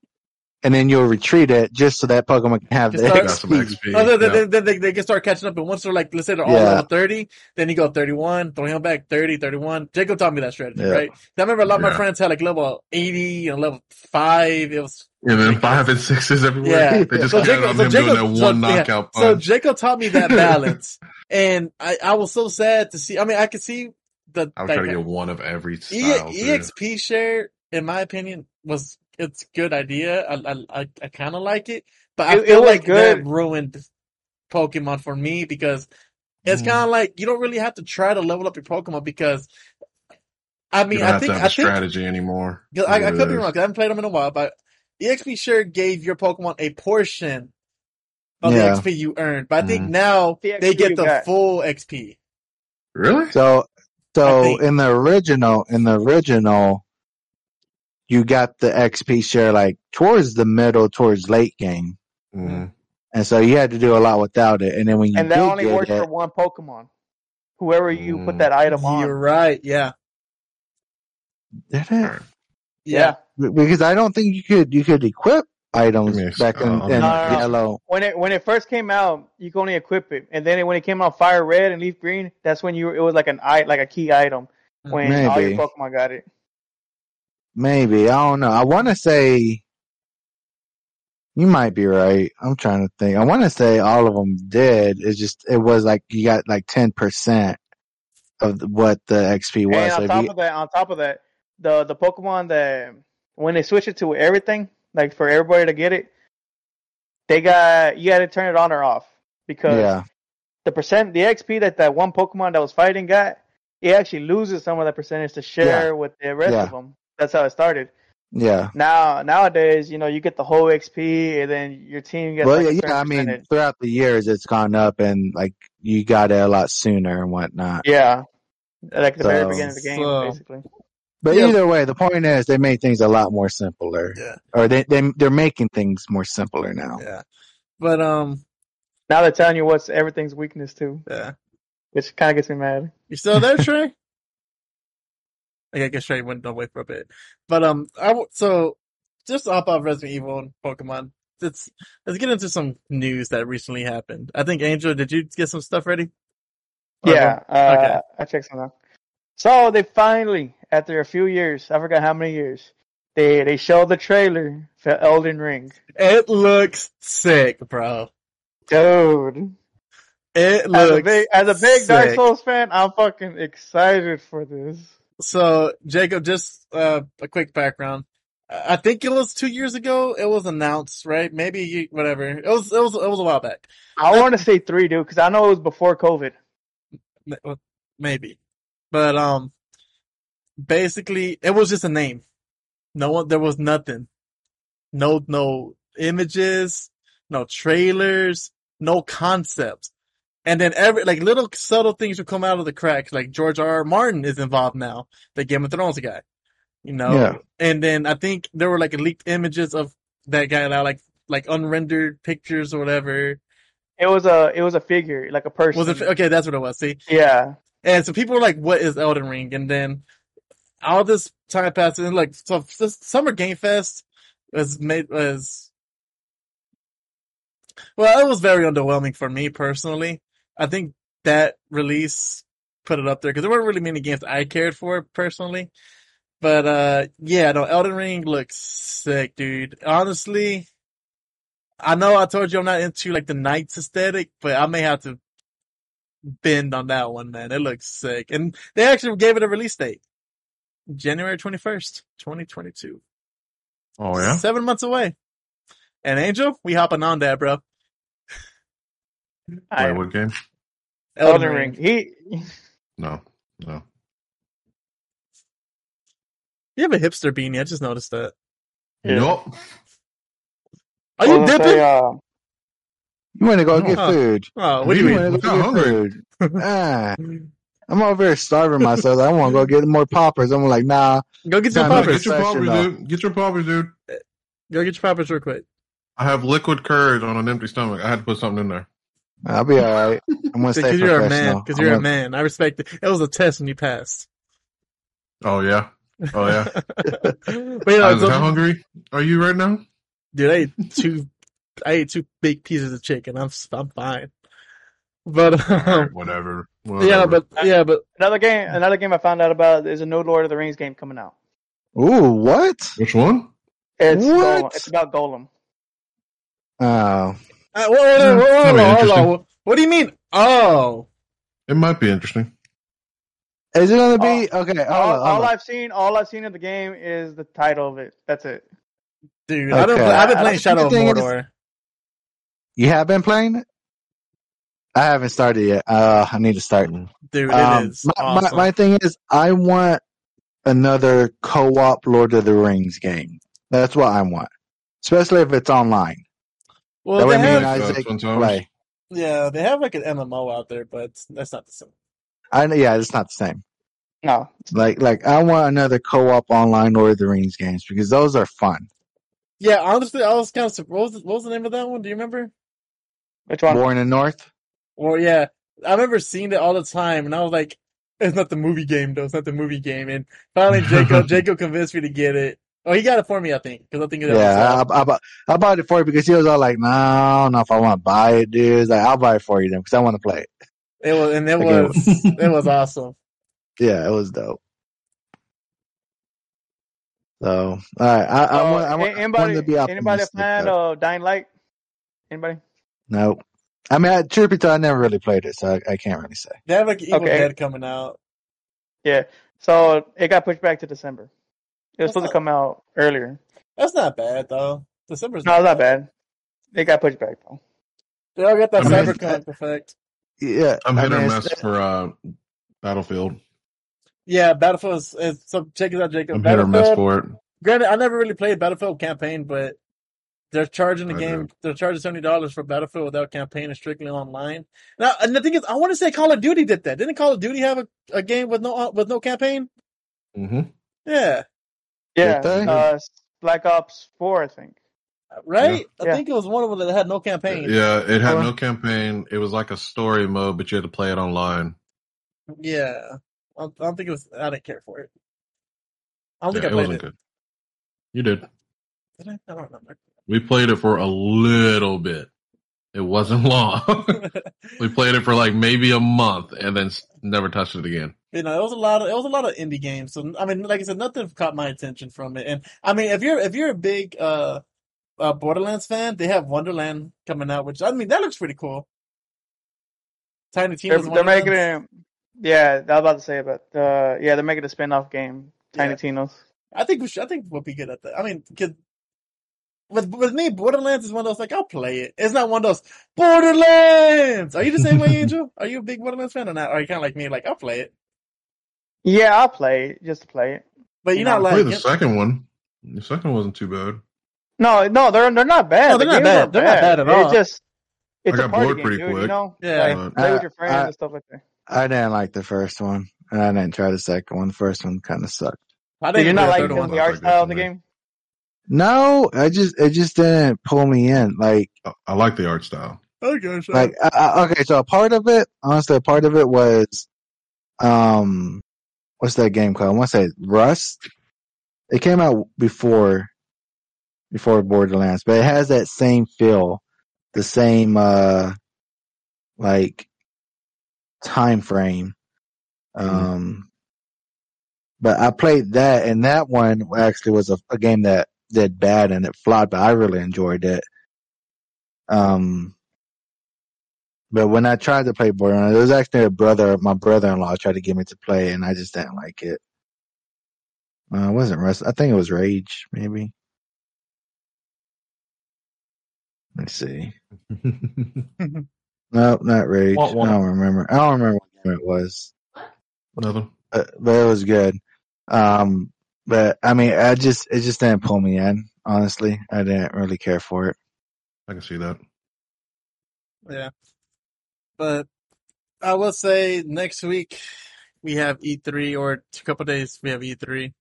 and then you'll retreat it just so that Pokemon can have Just the start- XP. XP. Oh, then, yeah. then, then they, they can start catching up. And once they're like, let's say they're all Yeah. level 30, then you go 31, throw him back 30, 31. Jacob taught me that strategy, Yeah. right? I remember a lot of my friends had like level 80 and level 5. It was, And then five and sixes everywhere. Yeah. They just So got Jacob- on so Jacob- doing that so- one yeah. knockout so. Jacob taught me that balance. and I, I was so sad to see, I mean, I could see the, I was like, trying to get one of every E- style. too. EXP share, in my opinion, was, it's a good idea. I, I, I, I kind of like it, but I It- it feel was like that ruined Pokemon for me because it's Mm. kind of like you don't really have to try to level up your Pokemon because I you mean don't I have think to have I a think strategy anymore. I, I could what be wrong. is. 'cause I haven't played them in a while, but EXP share gave your Pokemon a portion of Yeah. the XP you earned, but I think Mhm. now The they get the got. full XP. Really? So so in the original in the original, you got the XP share like towards the middle, towards late game, hmm and so you had to do a lot without it. And then when you and that did only get works it, for one Pokemon. Whoever you put Mm. that item on, You're right. Yeah. did it? Yeah. yeah. Because I don't think you could you could equip items Give me a back in, uh, in No, no, no. yellow. When it when it first came out, you could only equip it, and then when it came out Fire Red and Leaf Green, that's when you it was like an i like a key item when all your Pokemon got it. Maybe I don't know. I want to say you might be right. I'm trying to think. I want to say all of them did. It's just it was like you got like ten percent of what the XP was. And on if top you- of that, on top of that, the the Pokemon that when they switch it to everything, like for everybody to get it, they got you got to turn it on or off because yeah, the percent the XP that that one Pokemon that was fighting got, it actually loses some of that percentage to share with the rest Yeah. of them. That's how it started. yeah. Now nowadays, you know, you get the whole XP and then your team gets Well, like a yeah, certain yeah. I mean, percentage. throughout the years, it's gone up, and like you got it a lot sooner and whatnot. yeah, like the very beginning of the game, so- basically. But Yeah. either way, the point is they made things a lot more simpler, Yeah. or they they they're making things more simpler now. Yeah. But, um, Now they're telling you what's everything's weakness too, yeah. which kind of gets me mad. You still there, Trey? I guess Trey went away for a bit. But, um, I, w- so, just off Resident Evil and Pokemon, let's, let's get into some news that recently happened. I think, Angel, did you get some stuff ready? Or- Yeah, uh, Okay. I checked some out. So they finally, after a few years, I forgot how many years, they they showed the trailer for Elden Ring. It looks sick, bro. Dude, It as looks a big as a big Dark. Souls fan, I'm fucking excited for this. So, Jacob, just uh, a quick background. I think it was two years ago. It was announced, right? Maybe you- whatever. It was. It was. It was a while back. I want to say three, dude, because I know it was before COVID. Maybe, but um, basically, it was just a name. No one. There was nothing. No. No images. no trailers, no concepts. And then every, like little subtle things will come out of the cracks. Like George R. R. Martin is involved now, the Game of Thrones guy. You know? Yeah. And then I think there were like leaked images of that guy now, like, like unrendered pictures or whatever. It was a it was a figure, like a person. Was it, okay, that's what it was. See? Yeah. And so people were like, what is Elden Ring? And then all this time passed and like, so this Summer Game Fest was made, was, well, it was very underwhelming for me personally. I think that release put it up there because there weren't really many games I cared for personally. But, uh, yeah, no, Elden Ring looks sick, dude. Honestly, I know I told you I'm not into like the Knights aesthetic, but I may have to bend on that one, man. It looks sick. And they actually gave it a release date. January 21st, 2022. Oh yeah. Seven months away. And Angel, we hopping on that, bro. Wait, what game? Elden Ring. He No, no. You have a hipster beanie. I just noticed that. Yeah. Nope. Are you I dipping? say, uh, You want to go get food? oh, what do you Me? mean? wanna Look go how get hungry. food? ah, I'm over here starving myself. I want to go get more poppers. I'm like, nah. Go get some Time No, to poppers. get your poppers, dude. Get your poppers, dude. Go get your poppers real quick. I have liquid courage on an empty stomach. I had to put something in there. I'll be all right. I'm gonna stay Because you're a man. Because you're a gonna- man. I respect it. It was a test and you passed. Oh yeah. Oh yeah. but you know, so- how hungry are you right now? dude, I ate two, I ate two big pieces of chicken. I'm, I'm fine. But, um, Whatever. yeah, but, yeah, but another game. Another game I found out about is a new Lord of the Rings game coming out. Ooh, what? which one? It's What? Gollum. It's about Gollum. Oh, Uh, whoa, whoa, whoa, whoa, That'd hold on, hold on. What do you mean? Oh, It might be interesting. is it gonna be okay? Hold all, on, all. I've seen, all I've seen of the game is the title of it. That's it. dude, I don't. Okay. Play, I've been I- playing I Shadow of think the thing Mordor. You have been playing it? I haven't started yet. Uh, I need to start. dude, it Um, is my, awesome. my, my thing is, I want another co-op Lord of the Rings game. That's what I want, especially if it's online. Well, that they way, have, Like, uh, Isaac Twin play. yeah, they have like an MMO out there, but that's not the same. I know, yeah, it's not the same. No, Like, like I want another co-op online Lord of the Rings games because those are fun. Yeah, honestly, I was kind of. What was, the, what was the name of that one? Do you remember? which one? War in the North. Or yeah, I remember seeing it all the time, and I was like, "It's not the movie game, though. It's not the movie game." And finally, Jacob Jacob convinced me to get it. Oh, he got it for me, I think, because I think it was, Yeah, uh, I, I, bought- I bought it for you because he was all like, "No, I don't know if I want to buy it, dude." He's like, "I'll buy it for you then because I want to play it." it was, and it Okay. was it was awesome. Yeah, it was dope. So, all right, I, I Uh, want, I want, a- I want anybody? to be Anybody a optimistic. fan though. of Dying Light? Anybody? No, I mean, I, truth be told, I never really played it, so I, I can't really say. They have like Evil Okay. Dead coming out. Yeah. So it got pushed back to December. It was That's supposed not- to come out earlier. That's not bad though. December's No, it's not bad. They got pushed back though. They all got that I mean, cyberpunk effect. Yeah, I'm I hit or miss for uh, Battlefield. Yeah, Battlefield. Is, is, so check it out, Jacob. I'm hit or miss Battlefield. for it. Granted, I never really played Battlefield campaign, but they're charging the I game. do. They're charging seventy dollars for Battlefield without campaign and strictly online. Now, and the thing is, I want to say Call of Duty did that. Didn't Call of Duty have a, a game with no with no campaign? Mm-hmm. Yeah, Yeah. Uh, Black Ops Four, I think. right. I Yeah. think it was one of them that had no campaign. Yeah, it had no campaign. It was like a story mode, but you had to play it online. Yeah. I, I don't think it was. I didn't care for it. I don't Yeah, think it played wasn't it. good. You did. Did I? I don't remember. We played it for a little bit. It wasn't long. we played it for like maybe a month and then never touched it again. You know, it was a lot of it was a lot of indie games. So I mean, like I said, nothing caught my attention from it. And I mean, if you're if you're a big uh, uh Borderlands fan, they have Wonderland coming out, which I mean that looks pretty cool. Tiny They're, Tina's they're making Wonderlands. it. Yeah, I was about to say about. Uh, yeah, they're making a spin-off game. Tiny Yeah. Tina's. I think we should. I think we'll be good at that. I mean, 'cause with with me, Borderlands is one of those like I'll play it. It's not one of those Borderlands. Are you the same way, Angel? Are you a big Borderlands fan or not? Are you kind of like me, like I'll play it, Yeah, I'll play it just to play it. but you're No, not I played like the second one. The second wasn't too bad. No, no, they're they're not bad. No, they're The not bad. They're not bad at all. It's just it's I a got party bored game, pretty dude, You quick. know, Yeah. like, But play with your friends I- and stuff like that. I didn't like the first one, and I didn't try the second one. The first one kind of sucked. I Did you didn't not like the the, one. the Not art style to of the game? No, I just it just didn't pull me in. Like I, I like the art style. Okay, sure. like I, I, okay, so a part of it, honestly, a part of it was, um, what's that game called? I want to say Rust. It came out before before Borderlands, but it has that same feel, the same uh like time frame. Um, but I played that, and that one actually was a, a game that did bad and it flopped, but I really enjoyed it. Um, but when I tried to play Borderlands, it was actually a brother, my brother-in-law tried to get me to play, and I just didn't like it. Uh, it wasn't Rust. I think it was Rage, maybe. Let's see. No, not Rage. What one? I don't remember. I don't remember what game it was, Nothing. but, but it was good. Um, but I mean, I just it just didn't pull me in. Honestly, I didn't really care for it. I can see that. Yeah. But I will say next week we have E3 or a couple days we have E3.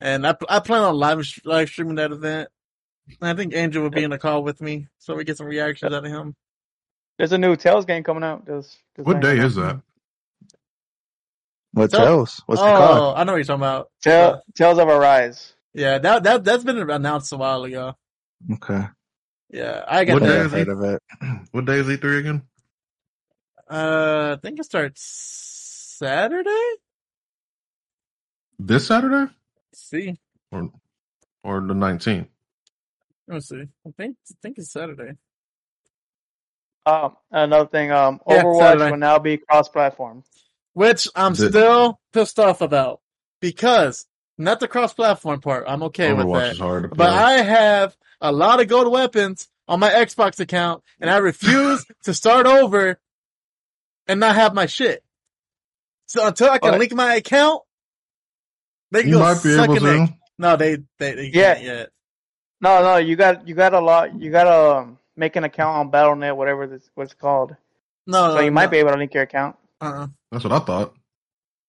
And I, I plan on live, live streaming that event. And I think Angel will be in the call with me so we get some reactions out of him. There's a new Tales game coming out. There's, there's What like- day is that? What So- else? What's oh, the call? I know what you're talking about. Tale, uh, Tales of Arise. Yeah, that that that's been announced a while ago. Okay, Yeah, I got What I day that. is heard of it. What day is E3 again? Uh, I think it starts Saturday. This Saturday Let's see, or or the 19th? let me see. I think I think it's Saturday. Um, another thing, um, Yeah, Overwatch Saturday. will now be cross-platform. Which I'm The- still pissed off about because not the cross-platform part. I'm okay with Overwatch that. is hard to play. But I have a lot of gold weapons on my Xbox account, and I refuse to start over and not have my shit. So until I can link my account, they can you go might be able to. No, they they, they Yeah. can't yet. No, no, you got you got a lot. You got to um, make an account on Battle.net, whatever this what's called. No, So you might no. be able to link your account. Uh, That's what I thought.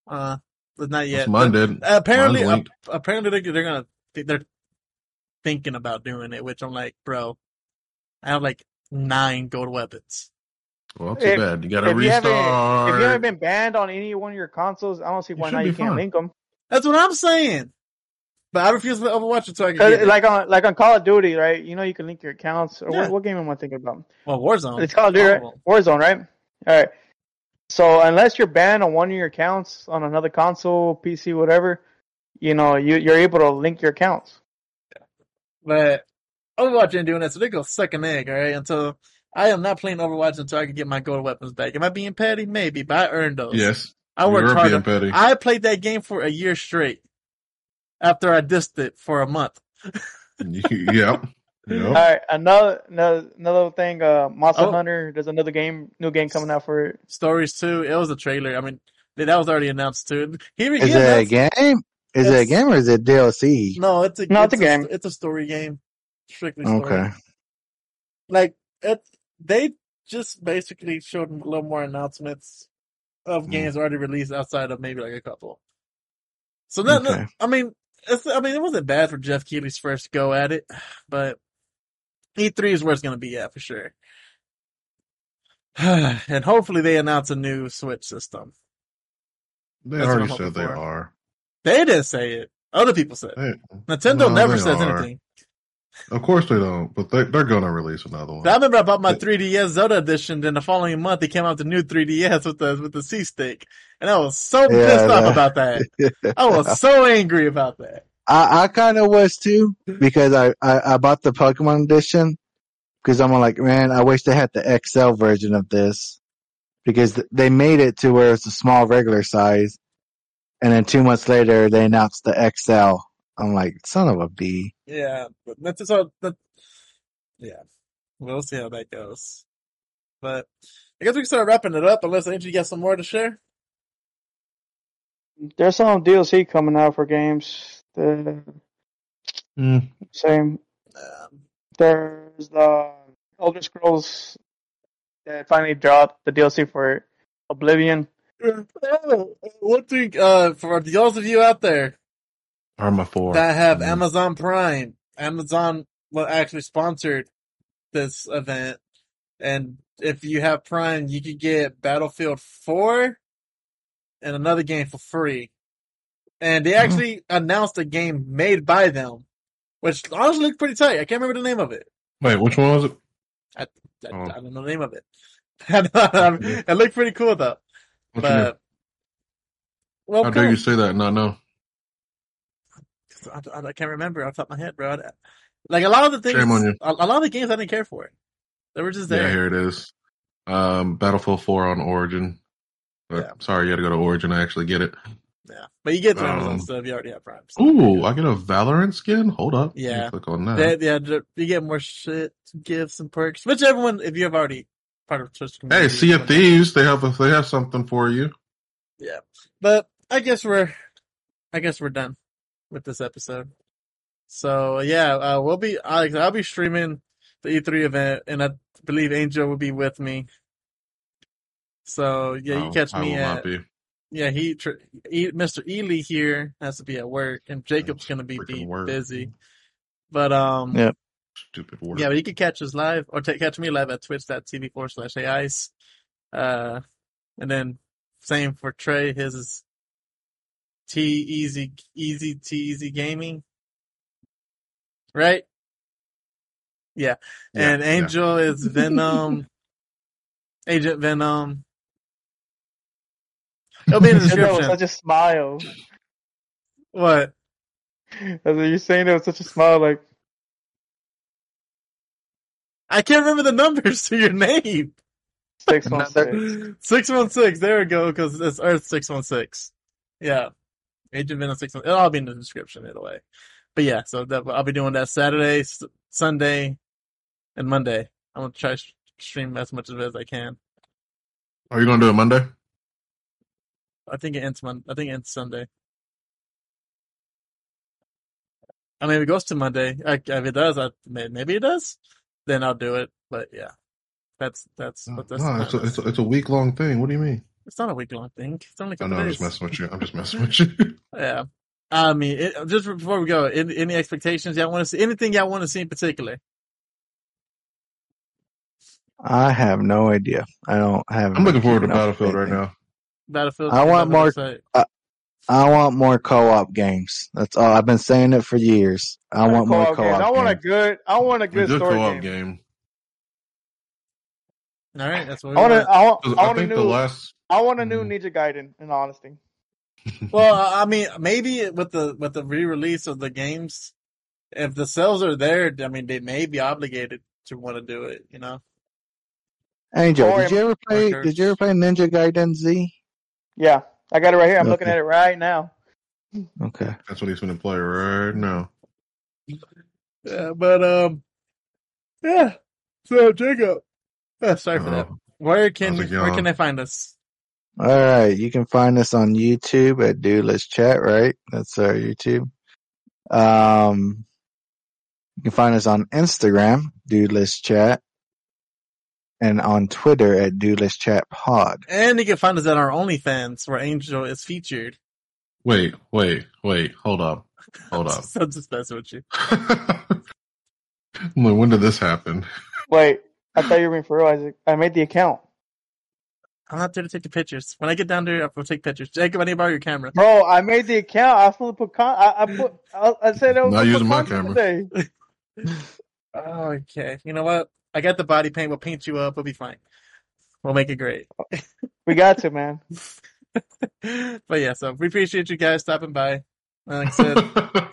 uh, but not yet. mine But did. apparently, linked. apparently they're, they're gonna they're thinking about doing it. Which I'm like, bro, I have like nine gold weapons. Well, too If- bad. You got to If you restart. if you haven't been banned on any one of your consoles, I don't see why should not you can't fine. link them. That's what I'm saying. But I refuse to Overwatch until I can get it. Like on like on Call of Duty, right? You know you can link your accounts. Or Yeah. what, what game am I thinking about? well, Warzone. It's Call of Duty, All right? Oh, of them. Warzone, right? All right. So unless you're banned on one of your accounts on another console, PC, whatever, you know you you're able to link your accounts. Yeah. But Overwatch ain't doing that, so they go suck an egg, alright? Until I am not playing Overwatch until I can get my gold weapons back. Am I being petty? Maybe, but I earned those. Yes. I worked You're hard. being petty. I played that game for a year straight. After I dissed it for a month. yep. All Yep. right, another another another thing. Uh, Monster Oh. Hunter. There's another game, new game coming out for it. Stories too. It was a trailer. I mean, that was already announced too. He, he Is it a game? Is it a game or is it DLC? No, it's a No, it's a game. It's a story game. Strictly story. Okay. like it they just basically showed a little more announcements of Mm. games already released outside of maybe like a couple. So Okay. I mean, it's, I mean, it wasn't bad for Geoff Keighley's first go at it, but E3 is where it's going to be at for sure. and hopefully they announce a new Switch system. They That's already said they are. They didn't say it. Other people said. it. Nintendo No, never says are. anything. Of course they don't, but they, they're going to release another one. I remember I bought my 3DS Zelda edition. Then the following month, they came out with the new 3DS with the with the C stick, and I was so Yeah, pissed off about that. I was so angry about that. I, I kind of was too because I, I, I bought the Pokemon edition because I'm like, man, I wish they had the XL version of this because they made it to where it's a small regular size. And then two months later, they announced the XL. I'm like, son of a b. Yeah, but that's just all. That, yeah, we'll see how that goes. But I guess we can start wrapping it up. Unless Angie got some more to share. There's some DLC coming out for games. The Mm. same. Um, There's the Elder Scrolls that finally dropped the DLC for Oblivion. Oh, one thing, uh, for those of you out there Arma 4. that have Mhm. Amazon Prime, Amazon actually sponsored this event, and if you have Prime, you could get Battlefield 4 and another game for free. And they actually announced a game made by them, which honestly looked pretty tight. I can't remember the name of it. Wait, which one was it? I, Oh. I don't know the name of it. it looked pretty cool though. What's your name? But How dare you say that not know? I, I, I can't remember off the top of my head, bro. Like a lot of the things, Shame on you. A, a lot of the games I didn't care for. They were just Yeah, there. here it is. Um, Battlefield 4 on Origin. But Yeah. sorry, you had to go to Origin to actually get it. Yeah, but you get Amazon Um, stuff. You already have Prime. So Ooh, I get a Valorant skin? Hold up. Yeah. Click on that. They- yeah, you get more shit, gifts, and perks. Which everyone, if you have already part of Twitch Hey, community, Sea of Thieves, they have a, they have something for you. Yeah, but I guess we're, I guess we're done with this episode. So yeah, uh, we'll be. Alex, I'll be streaming the E3 event, and I believe Angel will be with me. So yeah, you Oh, catch I me will at not be. yeah. He, tr- e, Mr. Ely here has to be at work, and Jacob's gonna be, Freaking be busy. But um, Yeah. Stupid word. yeah, but you can catch us live or ta catch me live at twitch.tv forward slash AIs. Uh, and then same for Trey. His is T Easy, Easy, T Easy Gaming. Right? Yeah. Yeah, and yeah. Angel is Venom, Agent Venom. It'll be in the You that with description. such a smile. What? As you're saying it with such a smile, like I can't remember the numbers to your name. six one six. Six one six. There we go. Because it's Earth six one six. Yeah, Agent Venom six one. It'll all be in the description either way. But yeah, so that, I'll be doing that Saturday, S- Sunday, and Monday. I'm gonna try sh- stream as much of it as I can. Are you going to do it Monday? I think it ends Monday. I think it ends Sunday. I mean, if it goes to Monday, I, if it does, I, maybe it does. Then I'll do it. But yeah, that's that's what that's. no, it's a, it's, a, it's a week long thing. What do you mean? It's not a week long thing. It's only I know, I'm just messing with you. I'm just messing with you. Yeah. I mean, it, just before we go, any, any expectations y'all want to see? Anything y'all want to see in particular? I have no idea. I don't have. I'm looking forward to keeping up Battlefield right now. Battlefield. I want more- Battlefield- I want more co-op games. That's all. I've been saying it for years. I want more Co-op games. co-op I want a good. I want a A good, good story co-op game. game. All right, that's what we I want. want. A, I want. 'Cause I I want a think new. the last. I want a new Mhm. Ninja Gaiden. In honesty, Well, I mean, maybe with the with the re-release of the games, if the sales are there, I mean, they may be obligated to want to do it. You know? Angel, Or- did you ever play? Markers. Did you ever play Ninja Gaiden Z? yeah, I got it right here. I'm looking at it right now. Okay. That's what he's going to play right now. Yeah, but um, yeah. So Jacob, uh, sorry for that. Where can Sounds like where can I find us? All right. You can find us on YouTube at Duelist Chat. Right. That's our YouTube. Um, you can find us on Instagram, Duelist Chat, and on Twitter at Duelist Chat Pod. And you can find us at our OnlyFans, where Angel is featured. Wait, wait, wait. Hold up. Hold up. I'm just messing with you. I'm like, when did this happen? Wait, I thought you were being for real, Isaac. I made the account, I'm not there to take the pictures. When I get down there, I'll take pictures. Jacob, I need to borrow your camera. bro. I made the account. I fully put. Con- I, I put. I, I said I was Not using my content camera. Today. Okay. You know what? I got the body paint. We'll paint you up. We'll be fine. We'll make it great. We got to man. but yeah, so we appreciate you guys stopping by. Like I said,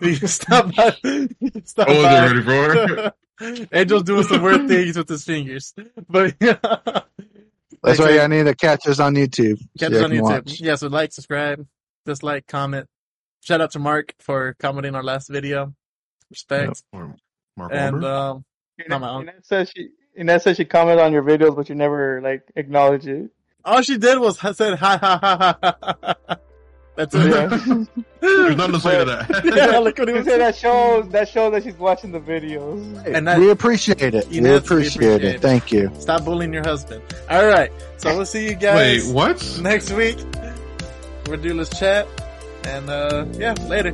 you stop by. you stop I wasn't by. ready for it. Angel's doing some weird things with his fingers. But yeah. That's why I need to catch us on YouTube. Catch us you on YouTube. watch. Yeah, so like, subscribe, dislike, comment. Shout out to Mark for commenting our last video. Respect. Or Mark And Wahlberg? um, Not my. Ines says she. Ines says she commented on your videos, but you never like acknowledge it. all she did was said ha ha ha ha. ha. That's it. Yeah. There's nothing to say to that. Yeah, look what he You say that shows that shows that she's watching the videos. And that- we appreciate it. You We know, we appreciate appreciate it. it. Thank you. Stop bullying your husband. All right. So we'll see you guys Wait, what? next week. We'll do this chat. And, uh, yeah, later.